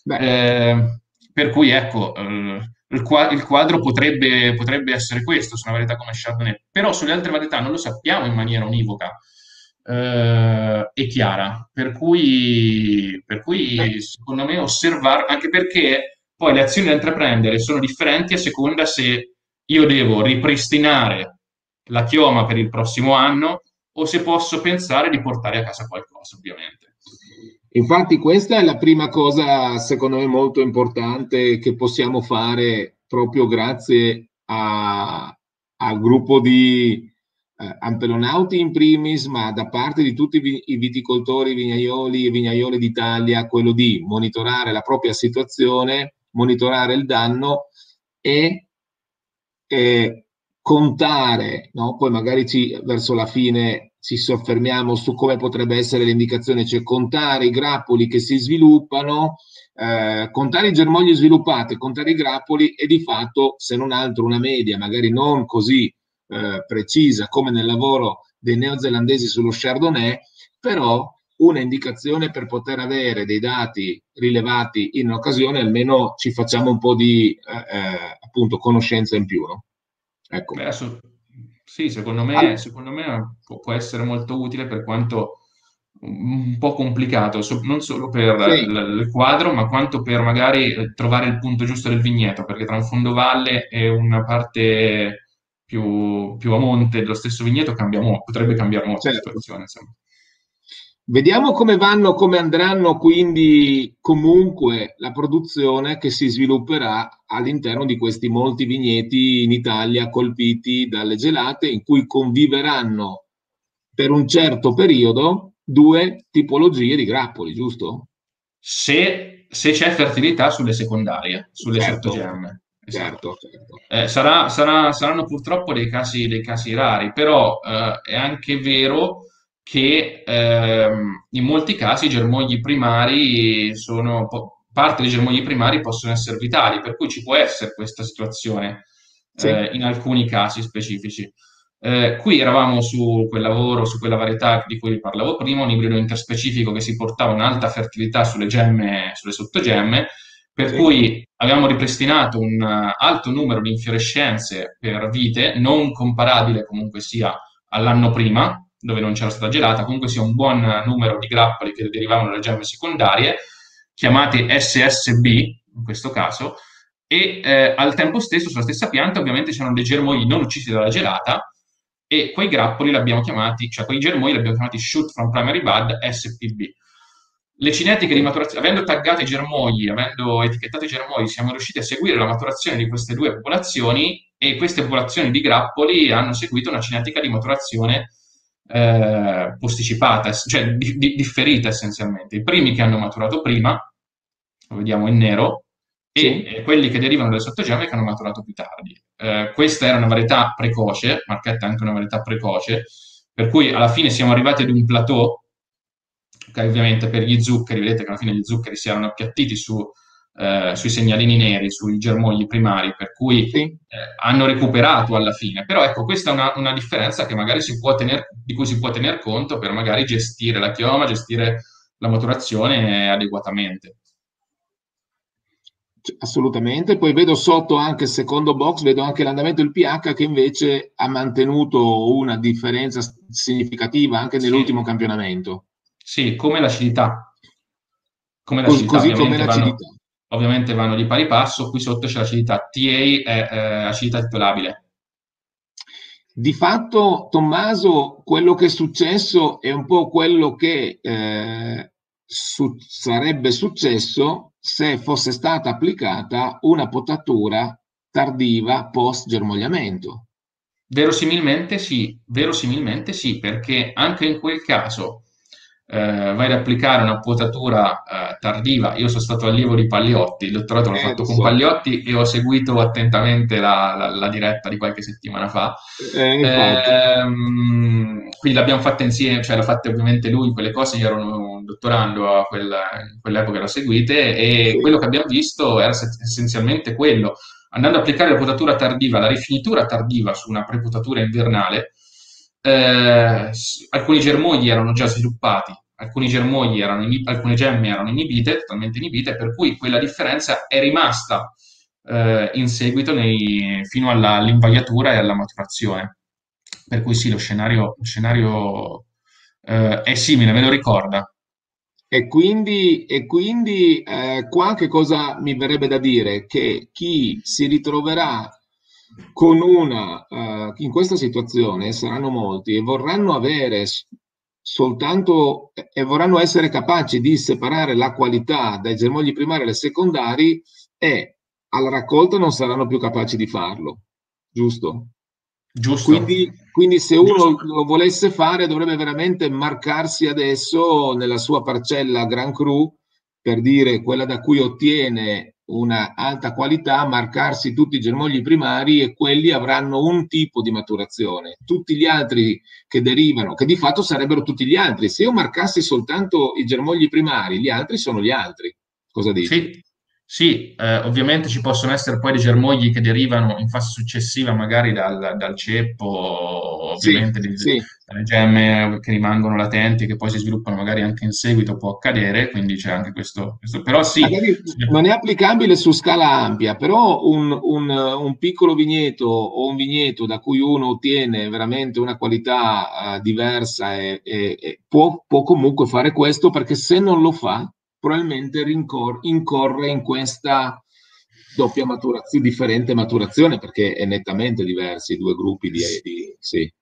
Eh, per cui ecco, eh, il, quadro potrebbe, potrebbe, essere questo su una varietà come Chardonnay, però sulle altre varietà non lo sappiamo in maniera univoca eh, e chiara, per cui, per cui secondo me osservare, anche perché poi le azioni da intraprendere sono differenti a seconda se io devo ripristinare la chioma per il prossimo anno o se posso pensare di portare a casa qualcosa, ovviamente. Infatti questa è la prima cosa, secondo me, molto importante che possiamo fare proprio grazie al gruppo di eh, Ampelonauti in primis, ma da parte di tutti i viticoltori, vignaioli e vignaioli d'Italia, quello di monitorare la propria situazione, monitorare il danno e eh, contare, no? poi magari ci, verso la fine ci soffermiamo su come potrebbe essere l'indicazione, cioè contare i grappoli che si sviluppano, eh, contare i germogli sviluppati, contare i grappoli e di fatto, se non altro, una media, magari non così eh, precisa come nel lavoro dei neozelandesi sullo Chardonnay, però una indicazione per poter avere dei dati rilevati in occasione, almeno ci facciamo un po' di eh, eh appunto conoscenza in più. No? Ecco. Beh, adesso, sì, secondo me, allora. secondo me può, può, essere molto utile per quanto un po' complicato, so, non solo per sì. l- il quadro, ma quanto per magari trovare il punto giusto del vigneto, perché tra un fondovalle e una parte più, più a monte dello stesso vigneto cambia potrebbe cambiare molto certo. la situazione. Insomma. Vediamo come vanno, come andranno quindi comunque la produzione che si svilupperà all'interno di questi molti vigneti in Italia colpiti dalle gelate in cui conviveranno per un certo periodo due tipologie di grappoli, giusto? Se, se c'è fertilità sulle secondarie, sulle certo. sottogemme. Esatto. Certo, certo. Eh, sarà, sarà, saranno purtroppo dei casi, dei casi rari, però eh, è anche vero che ehm, in molti casi i germogli primari sono, parte dei germogli primari possono essere vitali, per cui ci può essere questa situazione sì. eh, in alcuni casi specifici. Eh, qui eravamo su quel lavoro, su quella varietà di cui parlavo prima, un ibrido interspecifico che si portava un'alta fertilità sulle gemme, sulle sottogemme, per sì. cui abbiamo ripristinato un alto numero di infiorescenze per vite, non comparabile comunque sia all'anno prima, dove non c'era stata gelata, comunque sia un buon numero di grappoli che derivavano dalle gemme secondarie, chiamate SSB in questo caso, e eh, al tempo stesso sulla stessa pianta ovviamente c'erano dei germogli non uccisi dalla gelata e quei grappoli li abbiamo chiamati, cioè quei germogli li abbiamo chiamati shoot from primary bud SPB. Le cinetiche di maturazione, avendo taggato i germogli, avendo etichettato i germogli, siamo riusciti a seguire la maturazione di queste due popolazioni e queste popolazioni di grappoli hanno seguito una cinetica di maturazione eh, posticipata, cioè di, di, differita essenzialmente. I primi che hanno maturato prima, lo vediamo in nero, sì. e quelli che derivano dalle sottogemme che hanno maturato più tardi. Eh, questa era una varietà precoce, Marchetta è anche una varietà precoce, per cui alla fine siamo arrivati ad un plateau, che ovviamente per gli zuccheri, vedete che alla fine gli zuccheri si erano appiattiti su eh, sui segnalini neri, sui germogli primari, per cui sì. eh, hanno recuperato alla fine. Però ecco, questa è una, una differenza che magari si può tener, di cui si può tener conto per magari gestire la chioma, gestire la maturazione adeguatamente. Assolutamente, poi vedo sotto anche il secondo box, vedo anche l'andamento del pH che invece ha mantenuto una differenza significativa anche nell'ultimo sì. campionamento. Sì, come l'acidità. Come l'acidità, così come l'acidità. Vanno, ovviamente vanno di pari passo, qui sotto c'è l'acidità TA, è eh, acidità titolabile. Di fatto, Tommaso, quello che è successo è un po' quello che eh, su- sarebbe successo se fosse stata applicata una potatura tardiva post germogliamento. Verosimilmente sì, verosimilmente sì, perché anche in quel caso eh, vai ad applicare una potatura eh, tardiva. Io sono stato allievo di Pagliotti, il dottorato l'ho Eh, fatto con. Pagliotti e ho seguito attentamente la, la- la diretta di qualche settimana fa. Eh. Ehm, quindi l'abbiamo fatta insieme, cioè l'ha fatte ovviamente lui, quelle cose, io ero un dottorando a quella- in quell'epoca, l'ho seguite e Sì. quello che abbiamo visto era se- essenzialmente quello. Andando ad applicare la potatura tardiva, la rifinitura tardiva su una prepotatura invernale, eh, alcuni germogli erano già sviluppati, alcuni germogli erano ini- alcune gemme erano inibite, totalmente inibite, per cui quella differenza è rimasta eh, in seguito nei- fino alla- all'invaiatura e alla maturazione. Per cui sì, lo scenario, lo scenario eh, è simile, me lo ricorda. E quindi, e quindi eh, qua che cosa mi verrebbe da dire? Che chi si ritroverà con una, eh, in questa situazione, saranno molti, e vorranno avere soltanto, e vorranno essere capaci di separare la qualità dai germogli primari e secondari, e alla raccolta non saranno più capaci di farlo, giusto? Giusto? Quindi, quindi se uno Giusto. lo volesse fare dovrebbe veramente marcarsi adesso nella sua parcella Grand Cru per dire quella da cui ottiene una alta qualità, marcarsi tutti i germogli primari e quelli avranno un tipo di maturazione. Tutti gli altri che derivano, che di fatto sarebbero tutti gli altri. Se io marcassi soltanto i germogli primari, gli altri sono gli altri. Cosa dici? Sì, sì, eh, ovviamente ci possono essere poi dei germogli che derivano in fase successiva magari dal, dal ceppo, Sì, ovviamente dei- sì. dalle gemme che rimangono latenti che poi si sviluppano magari anche in seguito, può accadere, quindi c'è anche questo, questo- Però sì, Magari non è applicabile su scala ampia, però un, un- un piccolo vigneto o un vigneto da cui uno ottiene veramente una qualità eh, diversa e, e- e può, può comunque fare questo perché se non lo fa, probabilmente rincor- incorre in questa doppia maturazione, differente maturazione, perché è nettamente diversi i due gruppi di, di- sì.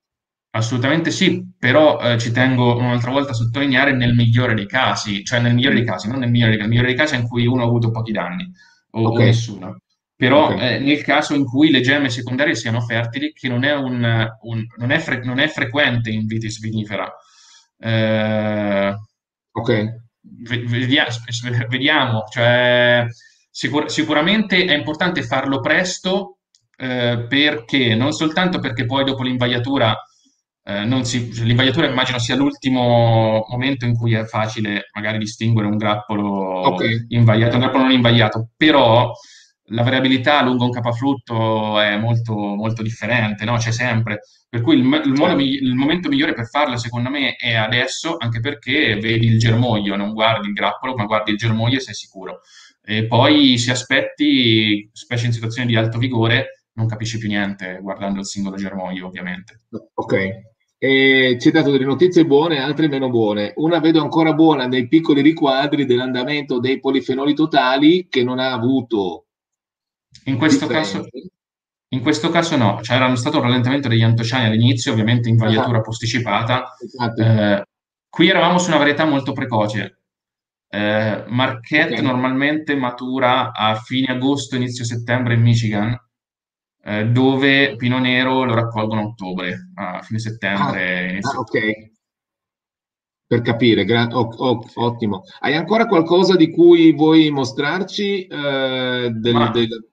Assolutamente sì, però eh, ci tengo un'altra volta a sottolineare nel migliore dei casi, cioè nel migliore dei casi, non nel migliore dei nel migliore dei casi in cui uno ha avuto pochi danni o, o Ok. nessuno. Però Ok. eh, nel caso in cui le gemme secondarie siano fertili, che non è, un, un- non è, fre- non è frequente in vitis vinifera. Eh, Ok, vediamo, cioè, sicur- sicuramente è importante farlo presto eh, perché non soltanto perché poi dopo l'invaiatura, eh, non si, cioè, l'invaiatura immagino sia l'ultimo momento in cui è facile magari distinguere un grappolo ok. invaiato un grappolo non invaiato, però la variabilità lungo un capaflutto è molto, molto differente, no? C'è sempre. Per cui il, il modo Certo. il momento migliore per farlo, secondo me, è adesso, anche perché vedi il germoglio, non guardi il grappolo, ma guardi il germoglio e sei sicuro. E poi se aspetti, specie in situazioni di alto vigore, non capisci più niente guardando il singolo germoglio, ovviamente. Ok, e ci hai dato delle notizie buone e altre meno buone. Una vedo ancora buona nei piccoli riquadri dell'andamento dei polifenoli totali che non ha avuto In questo caso, in questo caso no, c'era stato un rallentamento degli antociani all'inizio, ovviamente Ah, invaiatura posticipata. infatti, Eh, qui eravamo su una varietà molto precoce. Eh, Marquette ok, normalmente matura a fine agosto, inizio settembre in Michigan, eh, dove Pino Nero lo raccolgono a ottobre, a fine ah, settembre, ah, inizio ok, per capire, gra- o- o- ottimo. Hai ancora qualcosa di cui vuoi mostrarci? eh, del, Ma del-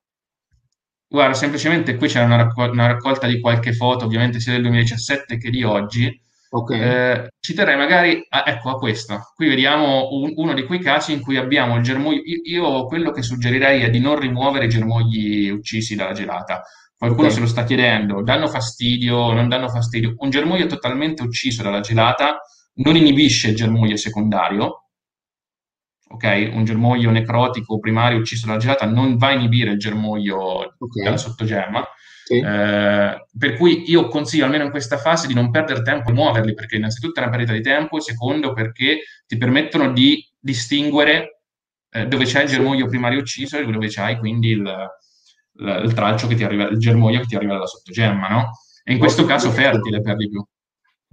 Guarda, semplicemente qui c'era una, raccol- una raccolta di qualche foto, ovviamente sia del 2017 che di oggi. Ok, Eh, ci terrei magari a, ecco, a questa. Qui vediamo un- uno di quei casi in cui abbiamo il germoglio. Io, quello che suggerirei è di non rimuovere i germogli uccisi dalla gelata. Qualcuno se ok, lo sta chiedendo, danno fastidio, non danno fastidio. Un germoglio totalmente ucciso dalla gelata non inibisce il germoglio secondario, ok? Un germoglio necrotico primario ucciso dalla gelata non va a inibire il germoglio dalla ok, sottogemma. sì, Eh, per cui io consiglio almeno in questa fase di non perdere tempo a muoverli, perché innanzitutto è una perdita di tempo, e secondo perché ti permettono di distinguere eh, dove c'è il germoglio primario ucciso e dove c'hai quindi il, il- il tralcio che ti arriva, il germoglio che ti arriva dalla sottogemma, no? E in questo caso fertile per di più.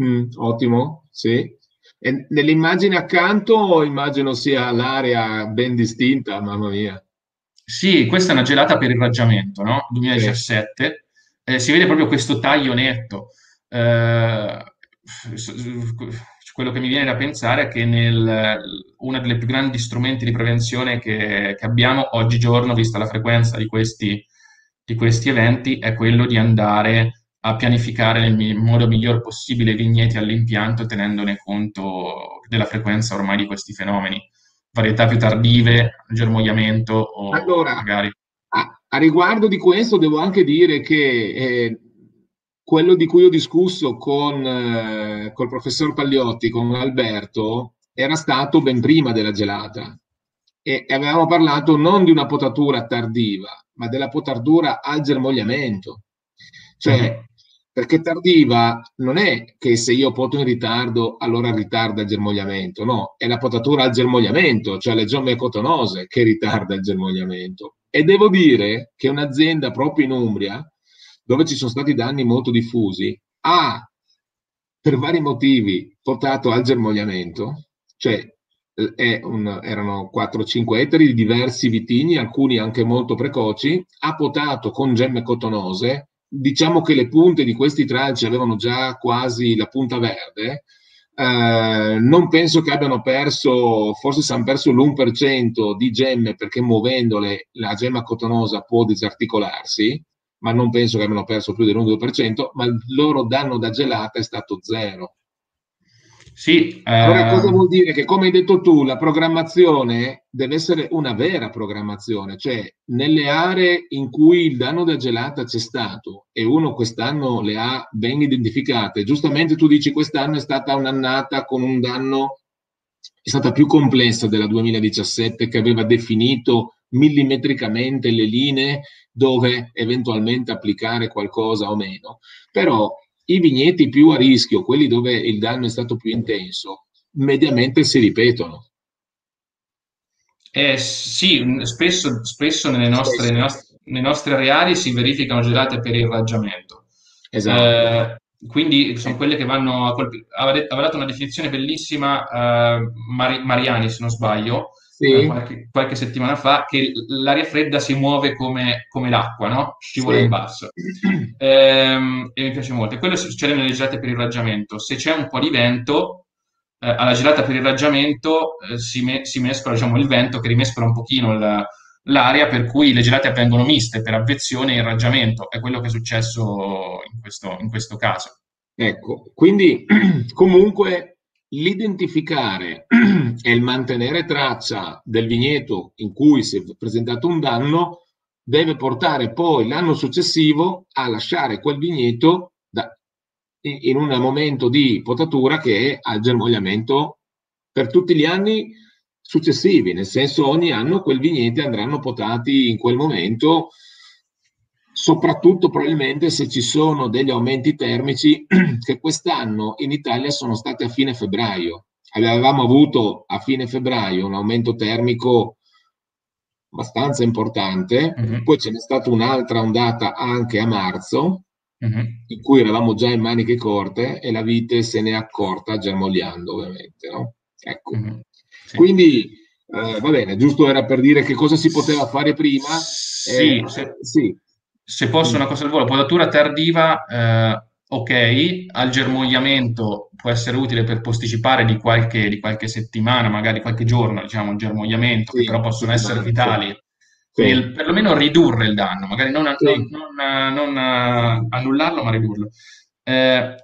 Mm, ottimo, sì. E nell'immagine accanto immagino sia l'area ben distinta, mamma mia. Sì, questa è una gelata per irraggiamento, no? Sì, 2017. Eh, si vede proprio questo taglio netto. Eh, quello che mi viene da pensare è che nel, uno dei più grandi strumenti di prevenzione che, che abbiamo oggigiorno, vista la frequenza di questi, di questi eventi, è quello di andare a pianificare nel modo miglior possibile i vigneti all'impianto tenendone conto della frequenza ormai di questi fenomeni. Varietà più tardive, germogliamento o allora, magari... A, a, riguardo di questo devo anche dire che eh, quello di cui ho discusso con eh, col professor Pagliotti, con Alberto, era stato ben prima della gelata e avevamo parlato non di una potatura tardiva, ma della potatura al germogliamento. Cioè, mm-hmm. Perché tardiva non è che se io poto in ritardo, allora ritarda il germogliamento, no, è la potatura al germogliamento, cioè le giomme cotonose che ritarda il germogliamento. E devo dire che un'azienda proprio in Umbria, dove ci sono stati danni molto diffusi, ha per vari motivi portato al germogliamento, cioè un, erano 4-5 ettari di diversi vitigni, alcuni anche molto precoci, ha potato con gemme cotonose, diciamo che le punte di questi tralci avevano già quasi la punta verde, eh, non penso che abbiano perso, forse si hanno perso l'1% di gemme perché muovendole la gemma cotonosa può disarticolarsi, ma non penso che abbiano perso più del1-2%, ma il loro danno da gelata è stato zero. Sì, allora cosa ehm, vuol dire? Che come hai detto tu, la programmazione deve essere una vera programmazione, cioè nelle aree in cui il danno da gelata c'è stato e uno quest'anno le ha ben identificate, giustamente tu dici quest'anno è stata un'annata con un danno, è stata più complessa della 2017 che aveva definito millimetricamente le linee dove eventualmente applicare qualcosa o meno. Però i vigneti più a rischio, quelli dove il danno è stato più intenso, mediamente si ripetono. Eh, sì, spesso, spesso, nelle nostre, spesso. Nei, nostri, nei nostri areali si verificano gelate per irraggiamento. Esatto. Eh, quindi sono quelle che vanno a colpire. Aveva dato una definizione bellissima uh, Mariani, se non sbaglio, sì. eh, qualche, qualche, settimana fa, che l'aria fredda si muove come, come l'acqua, no? scivola sì. in basso. Ehm, e mi piace molto. E quello succede nelle gelate per irraggiamento. Se c'è un po' di vento, eh, alla gelata per irraggiamento eh, si, me- si, mescola diciamo, il vento che rimescola un pochino la, l'aria, per cui le gelate avvengono miste per avvezione e irraggiamento. È quello che è successo in questo, in questo caso. Ecco, quindi comunque l'identificare e il mantenere traccia del vigneto in cui si è presentato un danno deve portare poi l'anno successivo a lasciare quel vigneto da, in un momento di potatura che è al germogliamento per tutti gli anni successivi, nel senso ogni anno quel vigneti andranno potati in quel momento soprattutto probabilmente se ci sono degli aumenti termici che quest'anno in Italia sono stati a fine febbraio. Avevamo avuto a fine febbraio un aumento termico abbastanza importante, uh-huh. poi ce n'è stata un'altra ondata anche a marzo, uh-huh. in cui eravamo già in maniche corte e la vite se ne è accorta germogliando ovviamente. No? Ecco. Uh-huh. Sì. Quindi eh, va bene, giusto era per dire che cosa si poteva fare prima. Sì, eh, se, sì se posso una cosa al volo, podatura tardiva, eh, ok, al germogliamento può essere utile per posticipare di qualche, di qualche settimana, magari qualche giorno, diciamo, il germogliamento, sì, che però possono essere vitali. Sì. Il, perlomeno ridurre il danno, magari non, sì. non, non, non annullarlo, ma ridurlo. Eh,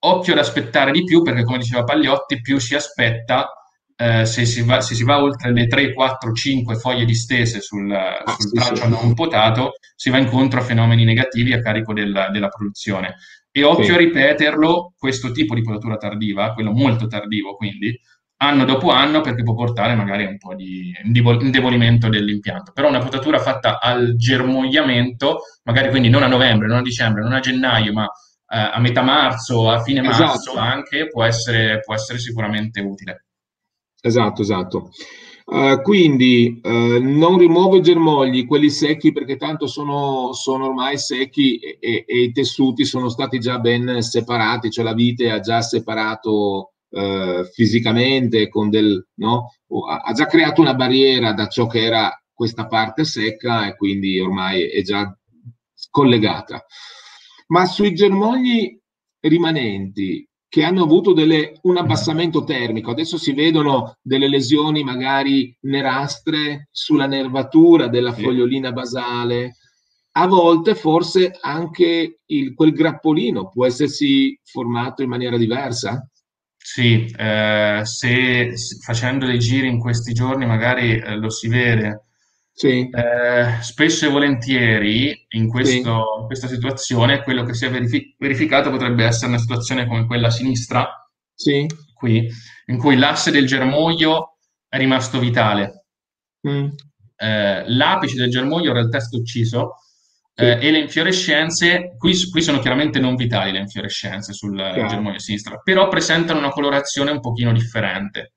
occhio ad aspettare di più, perché come diceva Pagliotti, più si aspetta, eh, se, si va, se, si va, oltre le 3, 4, 5 foglie distese sul, ah, sul sì, sì. non potato, si va incontro a fenomeni negativi a carico del, della produzione. E occhio a ripeterlo, questo tipo di potatura tardiva, quello molto tardivo quindi, anno dopo anno perché può portare magari a un po' di indebolimento dell'impianto. Però una potatura fatta al germogliamento, magari quindi non a novembre, non a dicembre, non a gennaio, ma eh, a metà marzo, a fine esatto. marzo anche, può essere, può essere sicuramente utile. Esatto, esatto. Uh, quindi uh, non rimuovo i germogli, quelli secchi, perché tanto sono, sono ormai secchi e, e, e, i tessuti sono stati già ben separati, cioè la vite ha già separato uh, fisicamente, del, no? ha già creato una barriera da ciò che era questa parte secca e quindi ormai è già collegata. Ma sui germogli rimanenti, che hanno avuto delle, un abbassamento termico. Adesso si vedono delle lesioni magari nerastre sulla nervatura della fogliolina basale. A volte forse anche il, quel grappolino può essersi formato in maniera diversa? Sì, eh, se, facendo dei giri in questi giorni magari eh, lo si vede. Sì. Eh, spesso e volentieri in, questo, sì. in, questa situazione quello che si è verifi- verificato potrebbe essere una situazione come quella a sinistra, sì. qui, in cui l'asse del germoglio è rimasto vitale. Mm. Eh, l'apice del germoglio in realtà è stato ucciso eh, e le infiorescenze, qui, qui, sono chiaramente non vitali le infiorescenze sul Chiaro. germoglio sinistra, però presentano una colorazione un pochino differente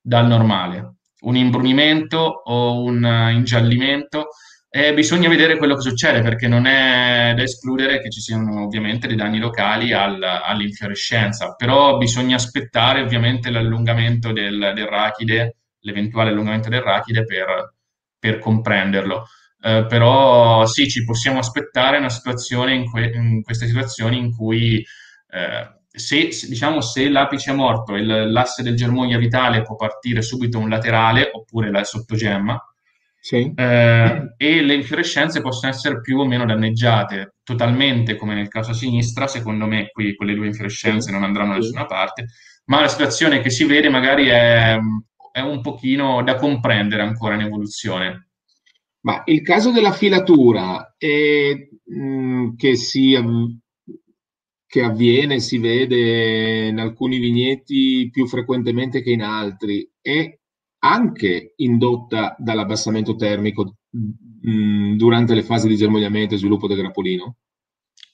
dal normale, un imbrunimento o un ingiallimento. E bisogna vedere quello che succede perché non è da escludere che ci siano ovviamente dei danni locali al, all'infiorescenza, però bisogna aspettare ovviamente l'allungamento del, del rachide, l'eventuale allungamento del rachide per, per comprenderlo. Eh, però sì, ci possiamo aspettare una situazione in, que- in queste situazioni in cui eh, se, diciamo, se l'apice è morto e l'asse del germoglio vitale può partire subito un laterale oppure la sottogemma, sì. eh, e le infiorescenze possono essere più o meno danneggiate totalmente, come nel caso a sinistra. Secondo me, qui quelle due infiorescenze sì. non andranno da nessuna parte, ma la situazione che si vede magari è, è un pochino da comprendere ancora in evoluzione. Ma il caso della filatura mm, che, si, che avviene, si vede in alcuni vigneti più frequentemente che in altri, è anche indotta dall'abbassamento termico mh, mm, durante le fasi di germogliamento e sviluppo del grappolino?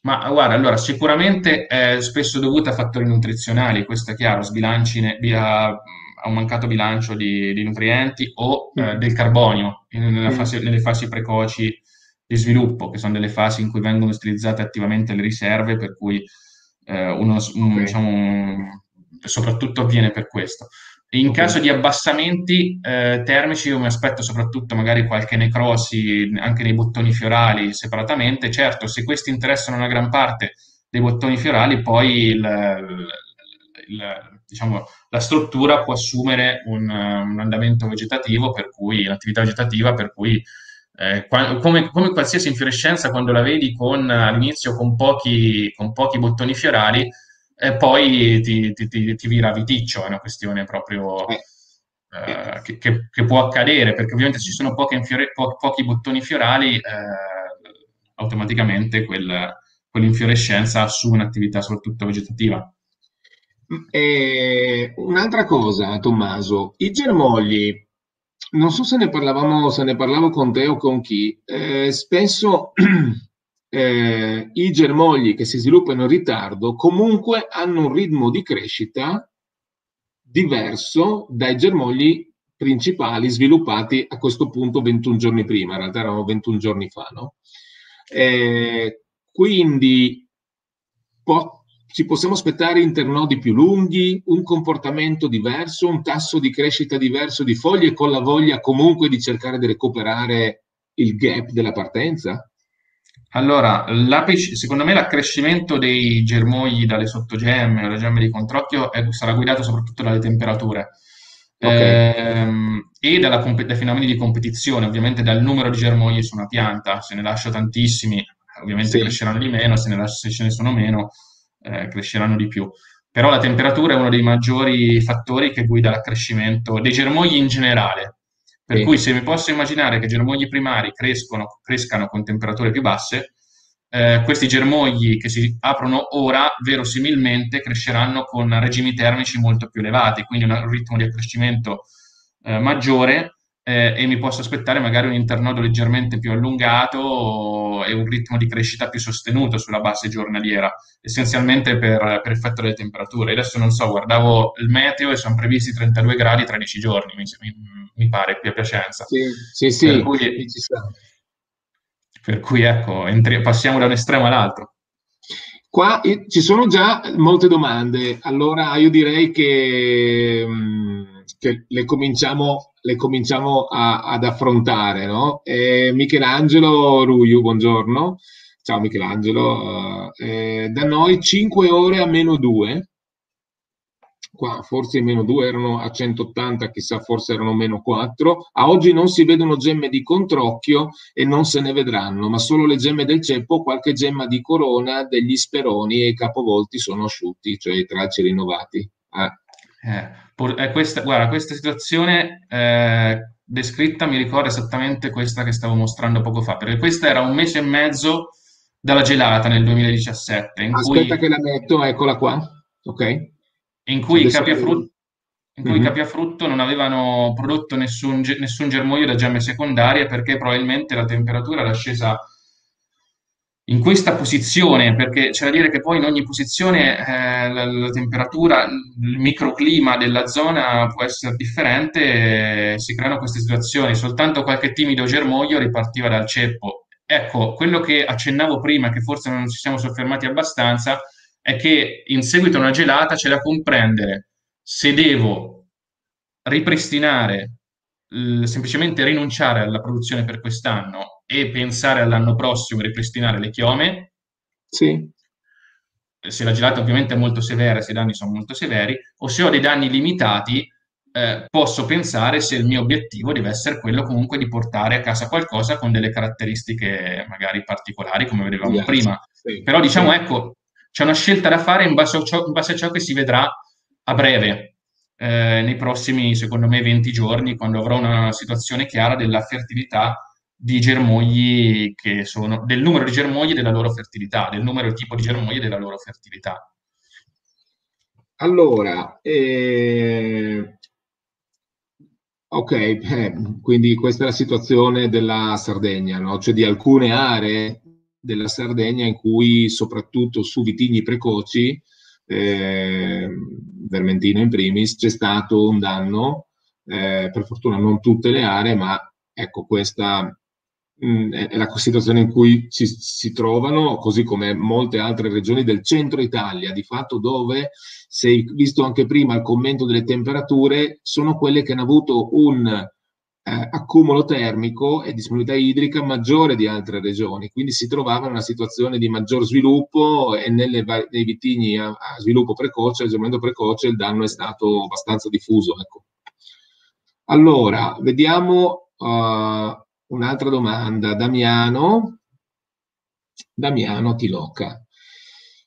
Ma guarda, allora sicuramente è spesso dovuta a fattori nutrizionali, questo è chiaro, sbilanci via a un mancato bilancio di, di nutrienti o eh, mm. del carbonio mm. fase, nelle fasi precoci di sviluppo, che sono delle fasi in cui vengono utilizzate attivamente le riserve, per cui eh, uno, un, diciamo, soprattutto avviene per questo. In okay. caso di abbassamenti eh, termici, io mi aspetto soprattutto magari qualche necrosi anche nei bottoni fiorali separatamente. Certo, se questi interessano una gran parte dei bottoni fiorali, poi il, il diciamo, la struttura può assumere un, un, andamento vegetativo, per cui l'attività vegetativa, per cui eh, come, come, qualsiasi infiorescenza, quando la vedi con, all'inizio con pochi, con pochi bottoni fiorali, eh, poi ti, ti, ti, ti, vira viticcio, è una questione proprio eh, eh che, che, che, può accadere, perché ovviamente se ci sono infiore, po- pochi bottoni fiorali, eh, automaticamente quel, quell'infiorescenza assume un'attività soprattutto vegetativa. E un'altra cosa, Tommaso, i germogli, non so se ne parlavamo, se ne parlavo con te o con chi, eh, spesso eh, i germogli che si sviluppano in ritardo comunque hanno un ritmo di crescita diverso dai germogli principali sviluppati a questo punto 21 giorni prima, in realtà erano 21 giorni fa, no? Eh, quindi po- ci possiamo aspettare internodi più lunghi, un comportamento diverso, un tasso di crescita diverso di foglie con la voglia comunque di cercare di recuperare il gap della partenza? Allora, secondo me l'accrescimento dei germogli dalle sottogemme o le gemme di controcchio è, sarà guidato soprattutto dalle temperature okay. ehm, e dalla, dai fenomeni di competizione, ovviamente dal numero di germogli su una pianta. Se ne lascio tantissimi, ovviamente sì. cresceranno di meno, se, ne lascio, se ce ne sono meno, eh, cresceranno di più. Però la temperatura è uno dei maggiori fattori che guida l'accrescimento dei germogli in generale. Per sì. cui se mi posso immaginare che i germogli primari crescono, crescano con temperature più basse, eh, questi germogli che si aprono ora verosimilmente cresceranno con regimi termici molto più elevati, quindi un ritmo di accrescimento eh, maggiore eh, e mi posso aspettare magari un internodo leggermente più allungato e un ritmo di crescita più sostenuto sulla base giornaliera, essenzialmente per, per effetto delle temperature. Adesso non so, guardavo il meteo e sono previsti 32 gradi 13 giorni, mi, mi, pare, qui a Piacenza. Sì, sì, sì. Per cui, per cui ecco, entri, passiamo da un estremo all'altro. Qua ci sono già molte domande, allora io direi che, mm, che le cominciamo le cominciamo a, ad affrontare. No? Eh, Michelangelo Ruiu, buongiorno. Ciao Michelangelo. Eh, da noi 5 ore a meno 2. qua forse meno 2 erano a 180, chissà forse erano meno 4. A oggi non si vedono gemme di controcchio e non se ne vedranno, ma solo le gemme del ceppo, qualche gemma di corona, degli speroni e i capovolti sono asciutti, cioè i tralci rinnovati. Eh. Eh, questa, guarda, questa situazione eh, descritta mi ricorda esattamente questa che stavo mostrando poco fa, perché questa era un mese e mezzo dalla gelata nel 2017. In Aspetta cui... che la metto, eccola qua. Ok in cui, i capiafrutto, in cui mm-hmm. capiafrutto non avevano prodotto nessun, nessun germoglio da gemme secondarie perché probabilmente la temperatura era scesa in questa posizione, perché c'è da dire che poi in ogni posizione eh, la, la, temperatura, il microclima della zona può essere differente, e si creano queste situazioni. Soltanto qualche timido germoglio ripartiva dal ceppo. Ecco, quello che accennavo prima, che forse non ci siamo soffermati abbastanza, è che in seguito a una gelata c'è da comprendere se devo ripristinare, semplicemente rinunciare alla produzione per quest'anno e pensare all'anno prossimo e ripristinare le chiome. Sì. Se la gelata ovviamente è molto severa, se i danni sono molto severi, o se ho dei danni limitati, eh, posso pensare se il mio obiettivo deve essere quello comunque di portare a casa qualcosa con delle caratteristiche magari particolari, come vedevamo yes. prima. Sì. Però diciamo, sì. ecco, c'è una scelta da fare in base a ciò, base a ciò che si vedrà a breve, eh, nei prossimi, secondo me, 20 giorni, quando avrò una situazione chiara della fertilità di germogli che sono, del numero di germogli della loro fertilità, del numero e tipo di germogli della loro fertilità. Allora, eh, ok, eh, quindi questa è la situazione della Sardegna, no? cioè di alcune aree della Sardegna in cui soprattutto su vitigni precoci, eh, Vermentino in primis, c'è stato un danno, eh, per fortuna non tutte le aree, ma ecco questa mh, mm, è la situazione in cui ci, si trovano, così come molte altre regioni del centro Italia, di fatto dove, se visto anche prima il commento delle temperature, sono quelle che hanno avuto un eh, accumulo termico e disponibilità idrica maggiore di altre regioni, quindi si trovava in una situazione di maggior sviluppo e nelle, nei vitigni a, a sviluppo precoce, a sviluppo precoce, il danno è stato abbastanza diffuso. Ecco. Allora, vediamo uh, un'altra domanda. Damiano, Damiano Tiloca.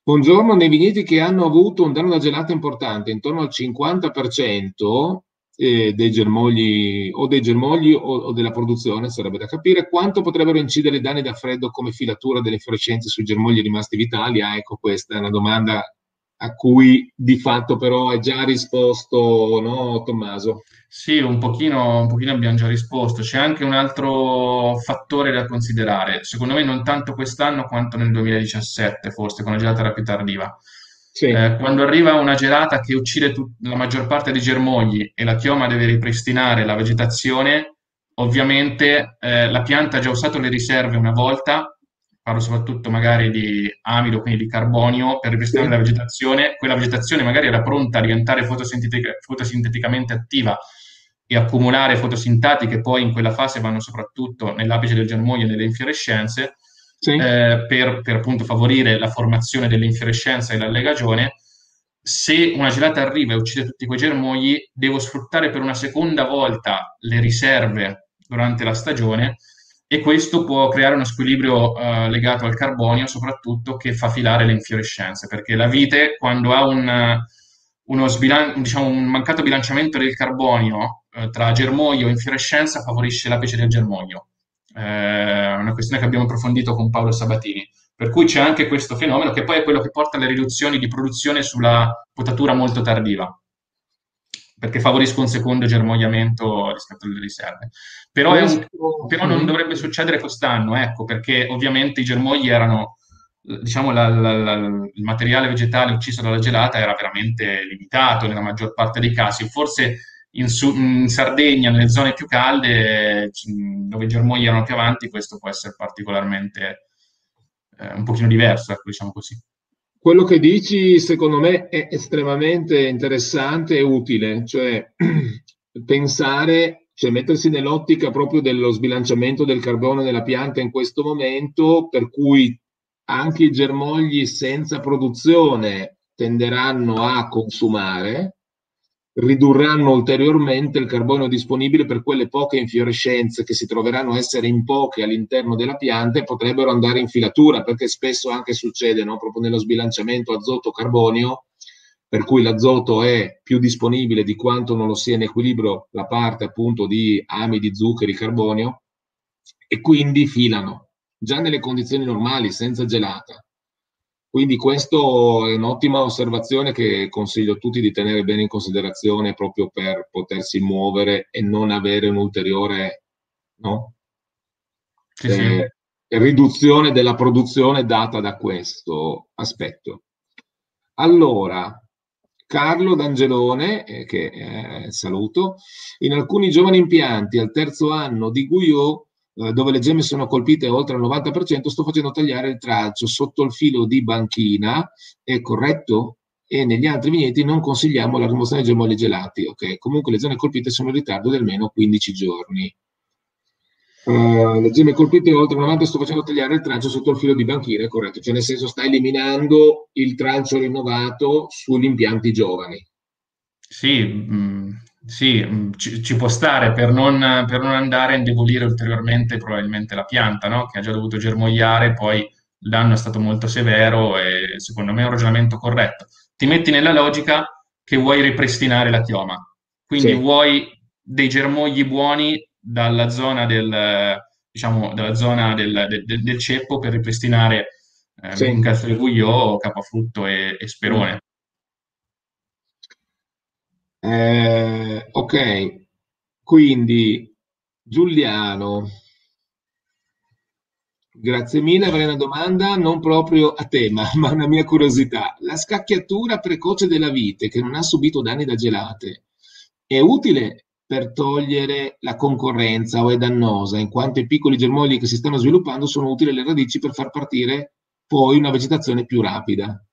Buongiorno, nei vigneti che hanno avuto un danno da gelata importante, intorno al 50%, eh, dei germogli o dei germogli o, o, della produzione, sarebbe da capire quanto potrebbero incidere i danni da freddo come filatura delle infiorescenze sui germogli rimasti vitali. Ah, ecco, questa è una domanda a cui di fatto però hai già risposto, no, Tommaso? Sì, un pochino, un pochino abbiamo già risposto. C'è anche un altro fattore da considerare, secondo me non tanto quest'anno quanto nel 2017, forse con la gelata più tardiva. Sì. Eh, quando arriva una gelata che uccide tut- la maggior parte dei germogli e la chioma deve ripristinare la vegetazione, ovviamente eh, la pianta ha già usato le riserve una volta, parlo soprattutto magari di amido, quindi di carbonio, per ripristinare sì. la vegetazione. Quella vegetazione magari era pronta a diventare fotosintetica- fotosinteticamente attiva e accumulare fotosintati che poi in quella fase vanno soprattutto nell'apice del germoglio e nelle infiorescenze sì. eh, per, per, appunto favorire la formazione dell'infiorescenza e l'allegagione, se una gelata arriva e uccide tutti quei germogli, devo sfruttare per una seconda volta le riserve durante la stagione e questo può creare uno squilibrio eh, legato al carbonio, soprattutto che fa filare le infiorescenze, perché la vite, quando ha un, uno sbilan- diciamo, un mancato bilanciamento del carbonio eh, tra germoglio e infiorescenza, favorisce l'apice del germoglio eh, una questione che abbiamo approfondito con Paolo Sabatini. Per cui c'è anche questo fenomeno che poi è quello che porta alle riduzioni di produzione sulla potatura molto tardiva, perché favorisco un secondo germogliamento rispetto alle riserve. Però, un, però non dovrebbe succedere quest'anno, ecco, perché ovviamente i germogli erano, diciamo, la, la, la, il materiale vegetale ucciso dalla gelata era veramente limitato nella maggior parte dei casi. Forse in, in, Sardegna, nelle zone più calde, dove i germogli erano più avanti, questo può essere particolarmente eh, un pochino diverso, ecco, diciamo così. Quello che dici, secondo me, è estremamente interessante e utile, cioè pensare, cioè mettersi nell'ottica proprio dello sbilanciamento del carbone nella pianta in questo momento, per cui anche i germogli senza produzione tenderanno a consumare, ridurranno ulteriormente il carbonio disponibile per quelle poche infiorescenze che si troveranno essere in poche all'interno della pianta e potrebbero andare in filatura, perché spesso anche succede no? proprio nello sbilanciamento azoto-carbonio, per cui l'azoto è più disponibile di quanto non lo sia in equilibrio la parte appunto di amidi, zuccheri, carbonio, e quindi filano già nelle condizioni normali, senza gelata. Quindi questa è un'ottima osservazione che consiglio a tutti di tenere bene in considerazione proprio per potersi muovere e non avere un'ulteriore no? sì, eh, sì. riduzione della produzione data da questo aspetto. Allora, Carlo D'Angelone, eh, che eh, saluto, in alcuni giovani impianti al terzo anno di Guyot eh, dove le gemme sono colpite oltre il 90%, sto facendo tagliare il tralcio sotto il filo di banchina, è corretto? E negli altri vigneti non consigliamo la rimozione dei gemoli gelati, ok? Comunque le zone colpite sono in ritardo di almeno 15 giorni. Uh, le gemme colpite oltre il 90 sto facendo tagliare il tralcio sotto il filo di banchina, è corretto? Cioè nel senso sta eliminando il tralcio rinnovato sugli impianti giovani. Sì, mh, mm, sì, mm, ci, ci può stare per non, per non andare a indebolire ulteriormente probabilmente la pianta, no? Che ha già dovuto germogliare, poi il danno è stato molto severo e secondo me è un ragionamento corretto. Ti metti nella logica che vuoi ripristinare la chioma, quindi sì. vuoi dei germogli buoni dalla zona del, diciamo, dalla zona del, del, del ceppo per ripristinare eh, sì. Castelluglio, capofrutto e, e sperone. Eh, ok, quindi Giuliano, grazie mille, avrei una domanda non proprio a tema, ma una mia curiosità. La scacchiatura precoce della vite che non ha subito danni da gelate è utile per togliere la concorrenza o è dannosa, in quanto i piccoli germogli che si stanno sviluppando sono utili alle radici per far partire poi una vegetazione più rapida?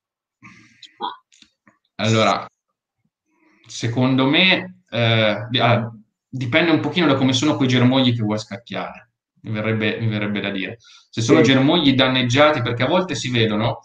Allora, secondo me eh, dipende un pochino da come sono quei germogli che vuoi scacchiare, mi verrebbe, mi verrebbe da dire. Se sono sì. germogli danneggiati, perché a volte si vedono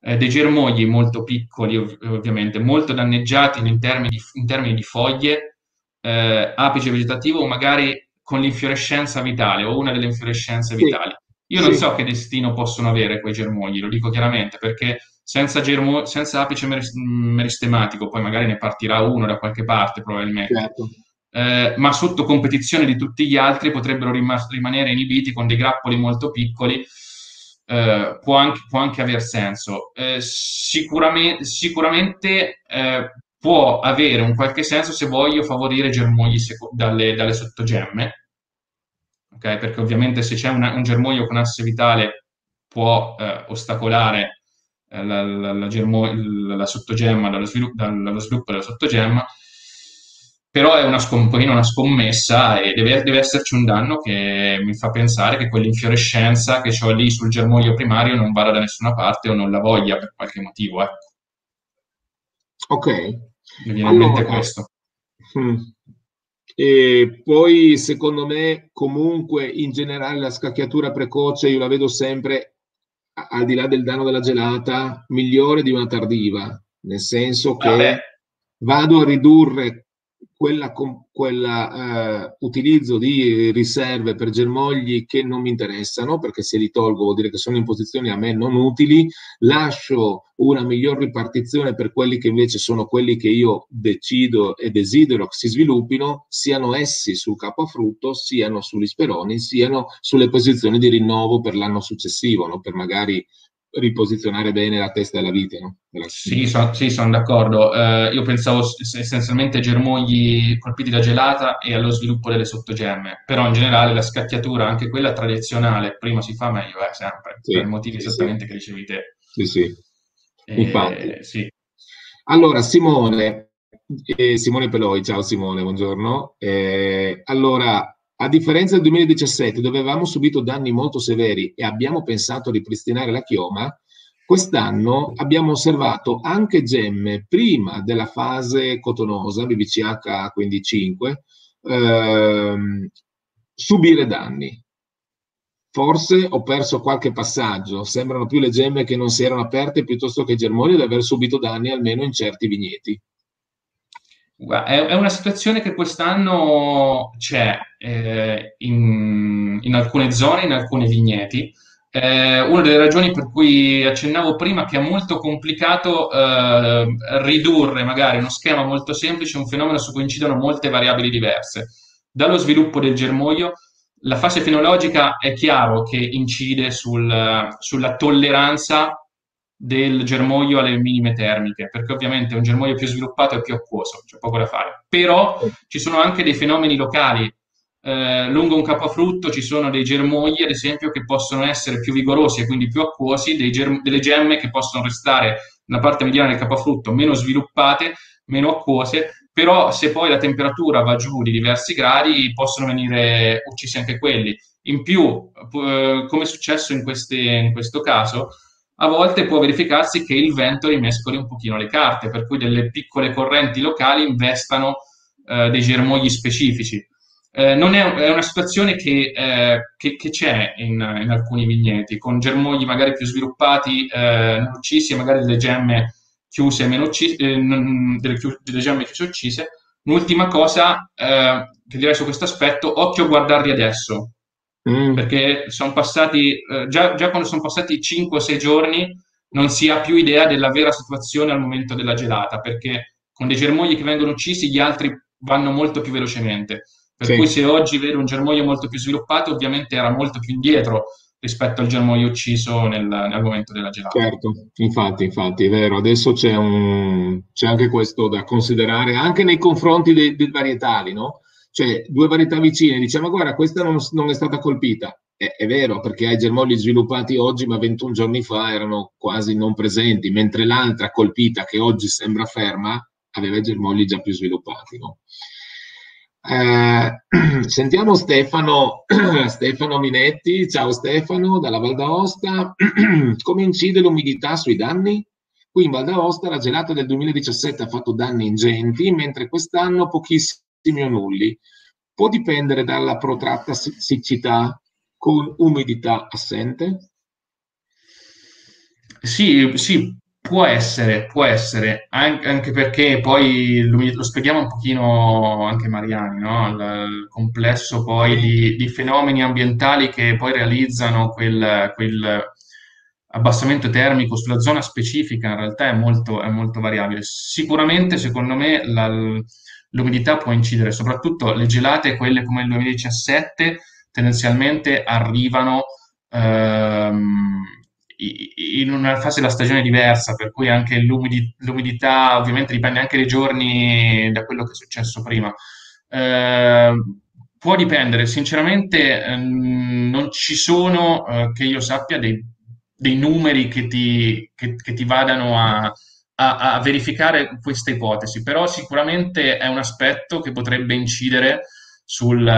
eh, dei germogli molto piccoli, ov- ovviamente, molto danneggiati in termini di, in termini di foglie, eh, apice vegetativo o magari con l'infiorescenza vitale o una delle infiorescenze vitali. Io non so che destino possono avere quei germogli, lo dico chiaramente, perché senza, germo, senza apice meristematico, poi magari ne partirà uno da qualche parte probabilmente, certo. eh, ma sotto competizione di tutti gli altri potrebbero rimas- rimanere inibiti con dei grappoli molto piccoli, eh, può, anche, può, anche, aver senso. Eh, sicuramente, sicuramente eh, può avere un qualche senso se voglio favorire germogli seco- dalle, dalle sottogemme, okay? perché ovviamente se c'è una, un germoglio con asse vitale può eh, ostacolare la, la, la, germo, la sottogemma, dallo sviluppo, dallo sviluppo, della sottogemma, però è una, un pochino una scommessa e deve, deve, esserci un danno che mi fa pensare che quell'infiorescenza che ho lì sul germoglio primario non vada da nessuna parte o non la voglia per qualche motivo. Ecco. Ok. Mi viene allora, in mente questo. Hmm. E poi, secondo me, comunque, in generale, la scacchiatura precoce io la vedo sempre al di là del danno della gelata, migliore di una tardiva, nel senso che Vabbè. vado a ridurre quella, quella uh, utilizzo di riserve per germogli che non mi interessano, perché se li tolgo vuol dire che sono in posizioni a me non utili, lascio una miglior ripartizione per quelli che invece sono quelli che io decido e desidero che si sviluppino, siano essi sul capo a frutto, siano sugli speroni, siano sulle posizioni di rinnovo per l'anno successivo, no? per magari riposizionare bene la testa della vite. No? Sì, so, sì, sono d'accordo. Eh, io pensavo essenzialmente ai germogli colpiti da gelata e allo sviluppo delle sottogemme, però in generale la scacchiatura, anche quella tradizionale, prima si fa meglio, eh, sempre, sì, per i motivi sì, esattamente sì. che dicevi te. Sì, sì. Eh, Infatti. sì. Allora, Simone, eh, Simone Peloi, ciao Simone, buongiorno. Eh, allora, a differenza del 2017, dove avevamo subito danni molto severi e abbiamo pensato a ripristinare la chioma, quest'anno abbiamo osservato anche gemme prima della fase cotonosa, BBCH quindi 5, ehm, subire danni. Forse ho perso qualche passaggio, sembrano più le gemme che non si erano aperte piuttosto che i germogli ad aver subito danni almeno in certi vigneti. È una situazione che quest'anno c'è eh, in, in, alcune zone, in alcuni vigneti. Eh, una delle ragioni per cui accennavo prima che è molto complicato eh, ridurre magari uno schema molto semplice, un fenomeno su cui incidono molte variabili diverse. Dallo sviluppo del germoglio, la fase fenologica è chiaro che incide sul, sulla tolleranza del germoglio alle minime termiche, perché ovviamente un germoglio più sviluppato è più acquoso, c'è poco da fare. Però ci sono anche dei fenomeni locali. Eh, lungo un capofrutto ci sono dei germogli, ad esempio, che possono essere più vigorosi e quindi più acquosi, germ- delle gemme che possono restare nella parte mediana del capofrutto meno sviluppate, meno acquose, però se poi la temperatura va giù di diversi gradi possono venire uccisi anche quelli. In più, eh, come è successo in, queste, in questo caso, a volte può verificarsi che il vento rimescoli un pochino le carte, per cui delle piccole correnti locali investano eh, dei germogli specifici. Eh, non è, è, una situazione che, eh, che, che c'è in, in, alcuni vigneti, con germogli magari più sviluppati, eh, uccisi magari delle gemme chiuse meno uccise, eh, delle, delle, gemme chiuse uccise. Un'ultima cosa eh, che direi su questo aspetto, occhio a guardarli adesso, mm. perché sono passati, eh, già, già, quando sono passati 5 o 6 giorni non si ha più idea della vera situazione al momento della gelata, perché con dei germogli che vengono uccisi gli altri vanno molto più velocemente. Per sì. cui se oggi vedo un germoglio molto più sviluppato, ovviamente era molto più indietro rispetto al germoglio ucciso nel, nel momento della gelata. Certo, infatti, infatti, è vero. Adesso c'è, un, c'è anche questo da considerare anche nei confronti dei, dei varietali, no? Cioè due varietà vicine, diciamo guarda questa non, non è stata colpita, è, è, vero perché hai germogli sviluppati oggi ma 21 giorni fa erano quasi non presenti, mentre l'altra colpita che oggi sembra ferma aveva germogli già più sviluppati. No? Eh, sentiamo Stefano, Stefano Minetti, ciao Stefano dalla Val d'Aosta, come incide l'umidità sui danni? Qui in Val d'Aosta la gelata del 2017 ha fatto danni ingenti, mentre quest'anno pochissimi o nulli. Può dipendere dalla protratta siccità con umidità assente? Sì, sì, può essere, può essere, anche perché poi lo spieghiamo un pochino anche Mariani, no? il, complesso poi di, di, fenomeni ambientali che poi realizzano quel, quel, abbassamento termico sulla zona specifica in realtà è molto, è molto variabile. Sicuramente, secondo me, la, l'umidità può incidere, soprattutto le gelate, quelle come il 2017, tendenzialmente arrivano ehm, in una fase della stagione diversa, per cui anche l'umidi- l'umidità ovviamente dipende anche dai giorni da quello che è successo prima. Eh, può dipendere, sinceramente ehm, non ci sono, eh, che io sappia, dei, dei numeri che ti, che, che ti vadano a a, a verificare questa ipotesi, però sicuramente è un aspetto che potrebbe incidere sul,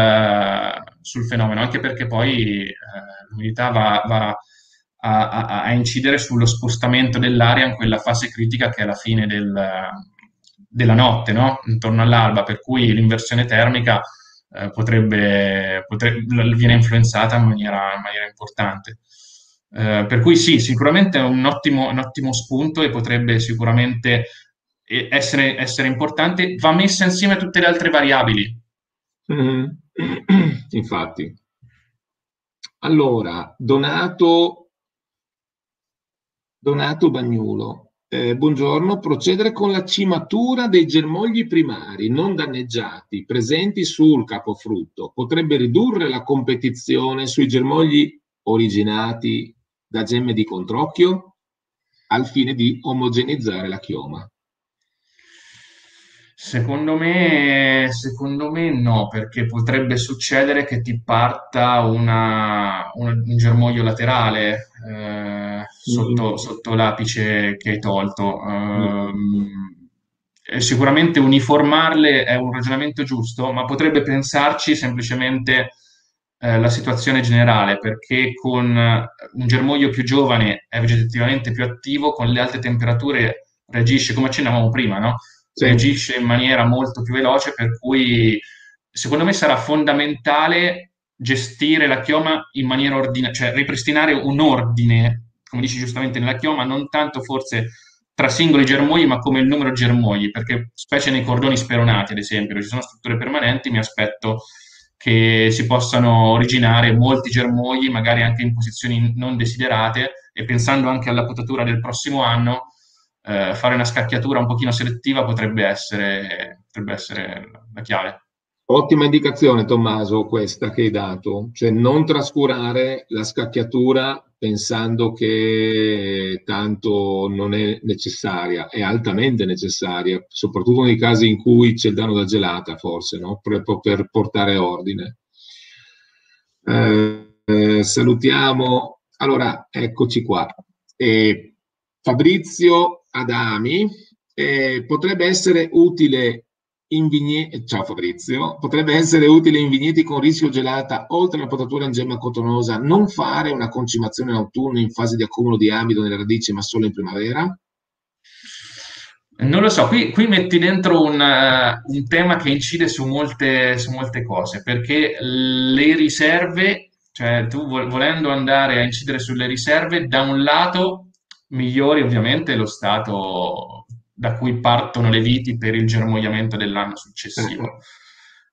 sul fenomeno, anche perché poi eh, l'umidità va, va a, a, a, incidere sullo spostamento dell'aria in quella fase critica che è la fine del, della notte, no? intorno all'alba, per cui l'inversione termica eh, potrebbe, potrebbe, viene influenzata in maniera, in maniera importante. Eh, per cui sì, sicuramente è un ottimo, un ottimo spunto e potrebbe sicuramente essere, essere, importante. Va messa insieme a tutte le altre variabili. Mm, infatti. Allora, Donato, Donato Bagnulo. Eh, buongiorno, procedere con la cimatura dei germogli primari non danneggiati presenti sul capofrutto potrebbe ridurre la competizione sui germogli originati da gemme di controcchio al fine di omogenizzare la chioma? Secondo me, secondo me no, perché potrebbe succedere che ti parta una, una, un germoglio laterale eh, sotto, mm. sotto, l'apice che hai tolto. Eh, sicuramente uniformarle è un ragionamento giusto, ma potrebbe pensarci semplicemente eh, la situazione generale, perché con eh, un germoglio più giovane è vegetativamente più attivo, con le alte temperature reagisce, come accennavamo prima, no? Reagisce in maniera molto più veloce, per cui secondo me sarà fondamentale gestire la chioma in maniera ordinata, cioè ripristinare un ordine, come dici giustamente nella chioma, non tanto forse tra singoli germogli, ma come il numero di germogli, perché specie nei cordoni speronati, ad esempio, dove ci sono strutture permanenti, mi aspetto che si possano originare molti germogli, magari anche in posizioni non desiderate, e pensando anche alla potatura del prossimo anno, eh, fare una scacchiatura un pochino selettiva potrebbe essere, potrebbe essere la chiave. Ottima indicazione, Tommaso, questa che hai dato, cioè non trascurare la scacchiatura pensando che tanto non è necessaria, è altamente necessaria, soprattutto nei casi in cui c'è il danno da gelata, forse, no? per, per, portare ordine. Eh, eh, salutiamo, allora, eccoci qua. Eh, Fabrizio Adami, eh, potrebbe essere utile vigneti, ciao Fabrizio, potrebbe essere utile in vigneti con rischio gelata, oltre alla potatura in gemma cotonosa, non fare una concimazione in autunno in fase di accumulo di amido nelle radici, ma solo in primavera? Non lo so, qui, qui metti dentro un, uh, un, tema che incide su molte, su molte cose, perché le riserve, cioè tu volendo andare a incidere sulle riserve, da un lato migliori ovviamente lo stato da cui partono le viti per il germogliamento dell'anno successivo.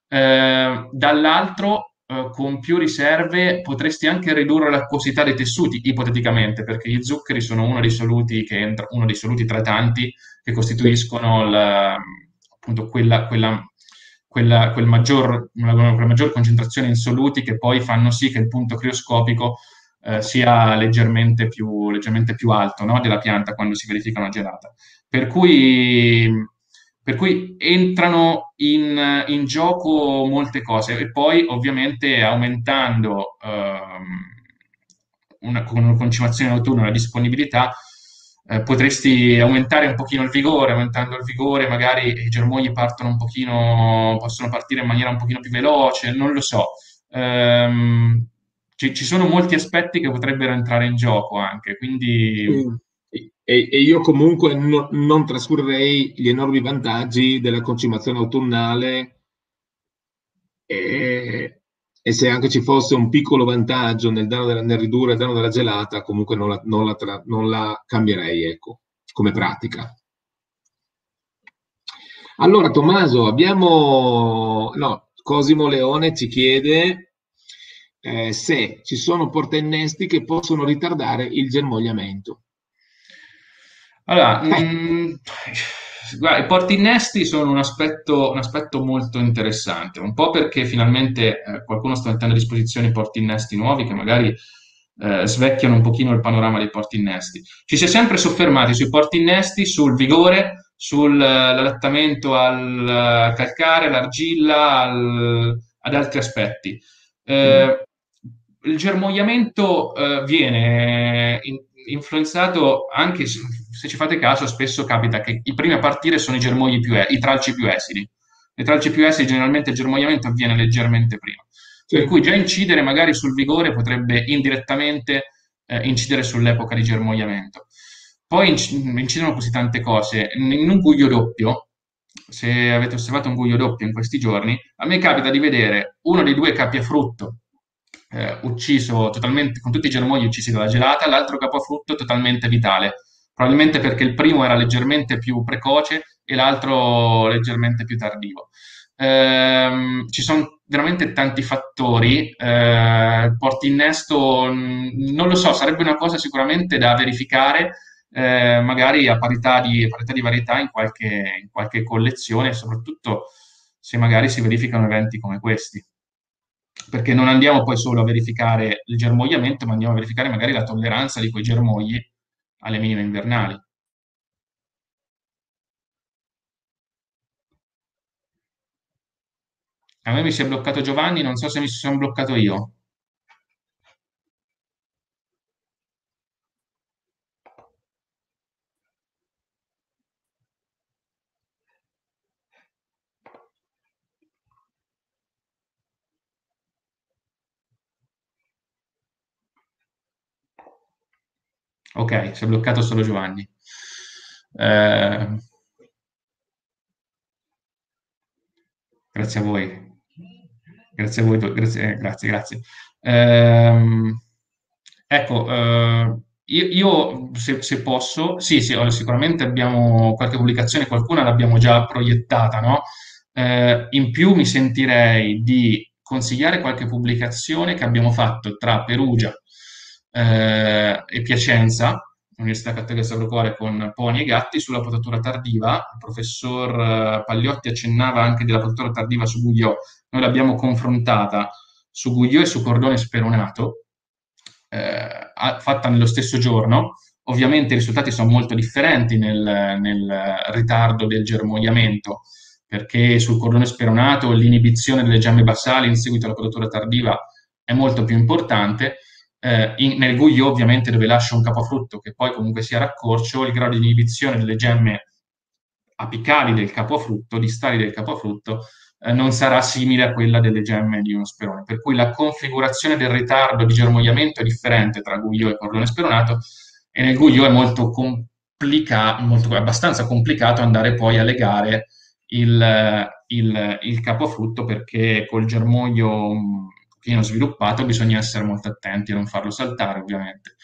Eh, dall'altro, eh, con più riserve potresti anche ridurre l'acquosità dei tessuti, ipoteticamente, perché gli zuccheri sono uno dei soluti, che entra, uno dei soluti tra tanti che costituiscono la, appunto quella, quella, quella, quel maggior, una, una maggior concentrazione in soluti che poi fanno sì che il punto crioscopico eh, sia leggermente più, leggermente più alto no, della pianta quando si verifica una gelata. Per cui, per cui entrano in, in, gioco molte cose e poi ovviamente aumentando ehm, una, con una concimazione notturna la disponibilità eh, potresti aumentare un pochino il vigore, aumentando il vigore magari i germogli partono un pochino, possono partire in maniera un pochino più veloce, non lo so. Ehm, ci, ci, sono molti aspetti che potrebbero entrare in gioco anche, quindi... Mm. E, e, io comunque no, non trascurrei gli enormi vantaggi della concimazione autunnale e, e, se anche ci fosse un piccolo vantaggio nel, della, nel ridurre il danno della gelata, comunque non la, non la, tra, non la cambierei, ecco, come pratica. Allora, Tommaso, abbiamo... No, Cosimo Leone ci chiede eh, se ci sono portainnesti che possono ritardare il germogliamento. Allora, mh, mm, guarda, i porti innesti sono un aspetto, un aspetto, molto interessante, un po' perché finalmente eh, qualcuno sta mettendo a disposizione porti innesti nuovi che magari eh, svecchiano un pochino il panorama dei porti innesti. Ci si è sempre soffermati sui porti innesti, sul vigore, sull'adattamento al calcare, all'argilla, al, ad altri aspetti. Eh, il germogliamento eh, viene in, influenzato anche, se ci fate caso, spesso capita che i primi a partire sono i germogli più, i tralci più esili. Le tralci più esili generalmente il germogliamento avviene leggermente prima. Sì. Per cui già incidere magari sul vigore potrebbe indirettamente eh, incidere sull'epoca di germogliamento. Poi incidono così tante cose. In un guglio doppio, se avete osservato un guglio doppio in questi giorni, a me capita di vedere uno dei due capi a frutto eh, ucciso totalmente, con tutti i germogli uccisi dalla gelata, l'altro capofrutto totalmente vitale, probabilmente perché il primo era leggermente più precoce e l'altro leggermente più tardivo. Eh, ci sono veramente tanti fattori. Eh, porti innesto, non lo so, sarebbe una cosa sicuramente da verificare, eh, magari a parità di, parità di varietà in qualche, in qualche collezione, soprattutto se magari si verificano eventi come questi perché non andiamo poi solo a verificare il germogliamento, ma andiamo a verificare magari la tolleranza di quei germogli alle minime invernali. A me mi si è bloccato Giovanni, non so se mi sono bloccato io. Ok, si è bloccato solo Giovanni. Eh, grazie a voi. Grazie a voi, grazie, grazie. grazie. Eh, ecco, eh, io, io se, se, posso, sì, sì, sicuramente abbiamo qualche pubblicazione, qualcuna l'abbiamo già proiettata, no? Eh, in più mi sentirei di consigliare qualche pubblicazione che abbiamo fatto tra Perugia eh, e Piacenza, Università Cattolica Sacro Cuore con poni e gatti sulla potatura tardiva. Il professor eh, Pagliotti accennava anche della potatura tardiva su Gugliò. Noi l'abbiamo confrontata su Gugliò e su Cordone Speronato eh, fatta nello stesso giorno. Ovviamente i risultati sono molto differenti nel, nel ritardo del germogliamento, perché sul cordone speronato l'inibizione delle gemme basali in seguito alla podatura tardiva è molto più importante. Eh, in, nel guglio, ovviamente, dove lascia un capofrutto che poi comunque sia raccorcio, il grado di inibizione delle gemme apicali del capofrutto, distali del capofrutto, eh, non sarà simile a quella delle gemme di uno sperone. Per cui la configurazione del ritardo di germogliamento è differente tra guglio e cordone speronato e nel guglio è molto complicato, molto, abbastanza complicato andare poi a legare il, il, il capofrutto perché col germoglio pochino sviluppato bisogna essere molto attenti a non farlo saltare ovviamente.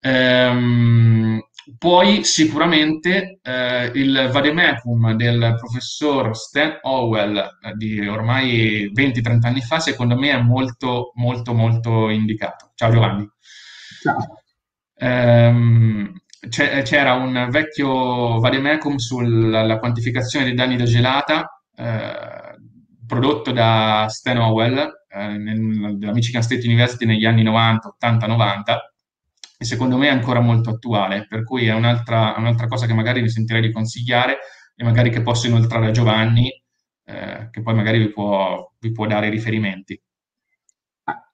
Ehm, poi sicuramente eh, il vademecum del professor Stan Howell eh, di ormai 20-30 anni fa, secondo me è molto, molto, molto indicato. Ciao Giovanni. Ciao. Ehm, c'era un vecchio vademecum sulla quantificazione dei danni da gelata eh, prodotto da Stan Howell eh, nel, della Michigan State University negli anni 90, 80, 90 e secondo me è ancora molto attuale, per cui è un'altra, un'altra cosa che magari mi sentirei di consigliare e magari che posso inoltrare a Giovanni, eh, che poi magari vi può, vi può dare i riferimenti.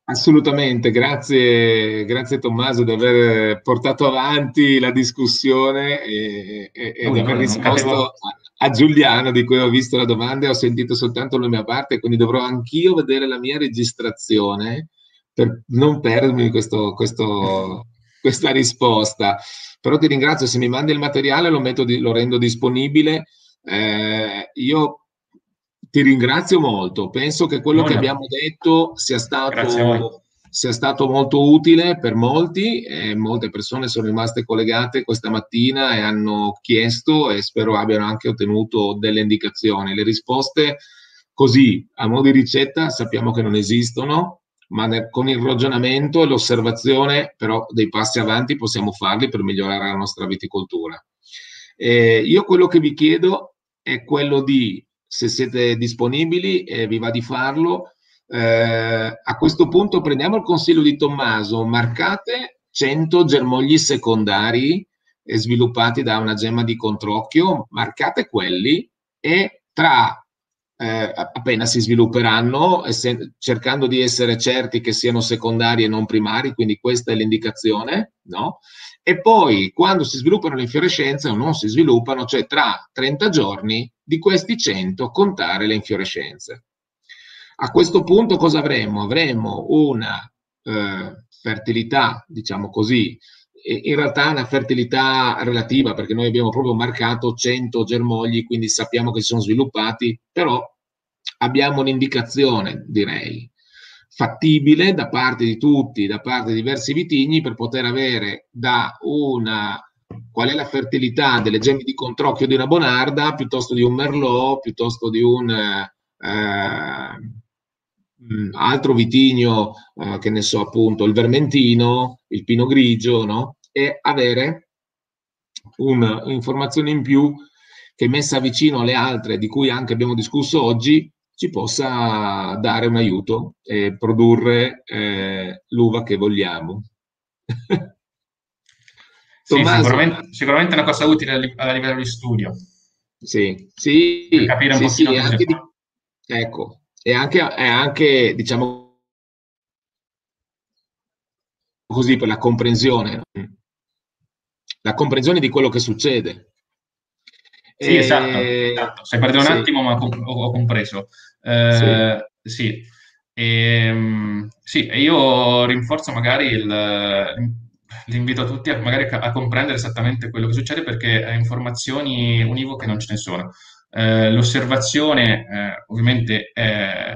Assolutamente, grazie, grazie Tommaso di aver portato avanti la discussione e, e, e di aver risposto a, a, Giuliano di cui ho visto la domanda e ho sentito soltanto la mia parte, quindi dovrò anch'io vedere la mia registrazione per non perdermi questo, questo, questa risposta. Però ti ringrazio, se mi mandi il materiale lo, di, lo rendo disponibile. Eh, io ti ringrazio molto, penso che quello no, che abbiamo detto sia stato, sia stato molto utile per molti e molte persone sono rimaste collegate questa mattina e hanno chiesto e spero abbiano anche ottenuto delle indicazioni. Le risposte così a mo' di ricetta sappiamo che non esistono, ma nel, con il ragionamento e l'osservazione però dei passi avanti possiamo farli per migliorare la nostra viticoltura. Eh, io quello che vi chiedo è quello di, se siete disponibili e vi va di farlo, eh, a questo punto prendiamo il consiglio di Tommaso, marcate 100 germogli secondari sviluppati da una gemma di controcchio, marcate quelli e tra eh, appena si svilupperanno, cercando di essere certi che siano secondari e non primari, quindi questa è l'indicazione, no? E poi quando si sviluppano le infiorescenze o non si sviluppano, cioè tra 30 giorni di questi 100 contare le infiorescenze. A questo punto cosa avremo? Avremo una eh, fertilità, diciamo così, in realtà una fertilità relativa perché noi abbiamo proprio marcato 100 germogli, quindi sappiamo che si sono sviluppati, però abbiamo un'indicazione, direi, fattibile da parte di tutti, da parte di diversi vitigni per poter avere da una qual è la fertilità delle gemme di controcchio di una bonarda piuttosto di un merlot, piuttosto di un eh, mm, altro vitigno, eh, che ne so appunto, il vermentino, il pino grigio, no? e avere un'informazione in più che messa vicino alle altre di cui anche abbiamo discusso oggi ci possa dare un aiuto e produrre eh, l'uva che vogliamo. sì, sicuramente, sicuramente, una cosa utile a livello di studio. Sì, sì, per capire un sì, pochino sì, di, ecco, e anche, è anche, diciamo così, per la comprensione la comprensione di quello che succede. Sì, e... esatto, esatto. Sei partito un sì. attimo, ma ho, compreso. Eh, sì. sì. E, ehm, sì, io rinforzo magari il, l'invito a tutti a, magari a, comprendere esattamente quello che succede perché informazioni univoche non ce ne sono. Eh, l'osservazione eh, ovviamente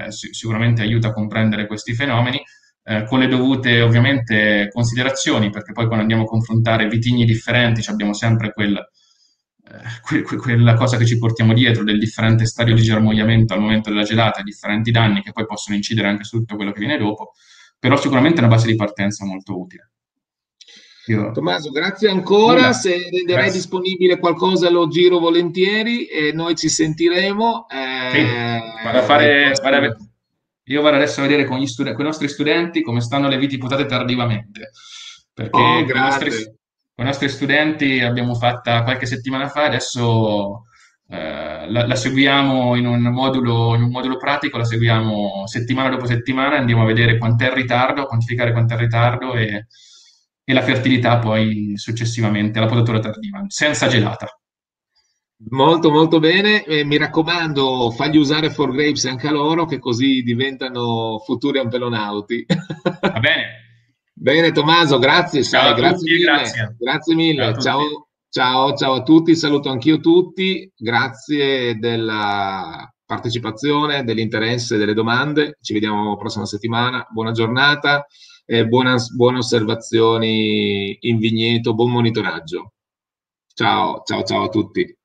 sicuramente aiuta a comprendere questi fenomeni, eh, con le dovute ovviamente considerazioni, perché poi quando andiamo a confrontare vitigni differenti abbiamo sempre quel, eh, que, que, quella cosa che ci portiamo dietro del differente stadio di germogliamento al momento della gelata, differenti danni che poi possono incidere anche su tutto quello che viene dopo, però sicuramente è una base di partenza molto utile. Tommaso, grazie ancora. Nulla. Se renderai grazie. disponibile qualcosa lo giro volentieri e noi ci sentiremo. Eh, sì, vado a fare, vado a... Io vado adesso a vedere con, studi- con, i nostri studenti come stanno le viti putate tardivamente. Perché oh, con, i nostri, con, i nostri, studenti abbiamo fatta qualche settimana fa, adesso eh, la, la, seguiamo in un, modulo, in un modulo pratico, la seguiamo settimana dopo settimana, andiamo a vedere quant'è il ritardo, quantificare quant'è il ritardo e e la fertilità poi successivamente, la potatura tardiva, senza gelata. Molto molto bene, eh, mi raccomando fagli usare for grapes anche a loro che così diventano futuri ampelonauti. Va bene. bene Tommaso, grazie, sai, grazie, mille. grazie. grazie mille. Ciao, ciao, ciao, ciao a tutti, saluto anch'io tutti, grazie della partecipazione, dell'interesse, delle domande, ci vediamo prossima settimana, buona giornata eh, buone, buone osservazioni in vigneto, buon monitoraggio. Ciao, ciao, ciao a tutti.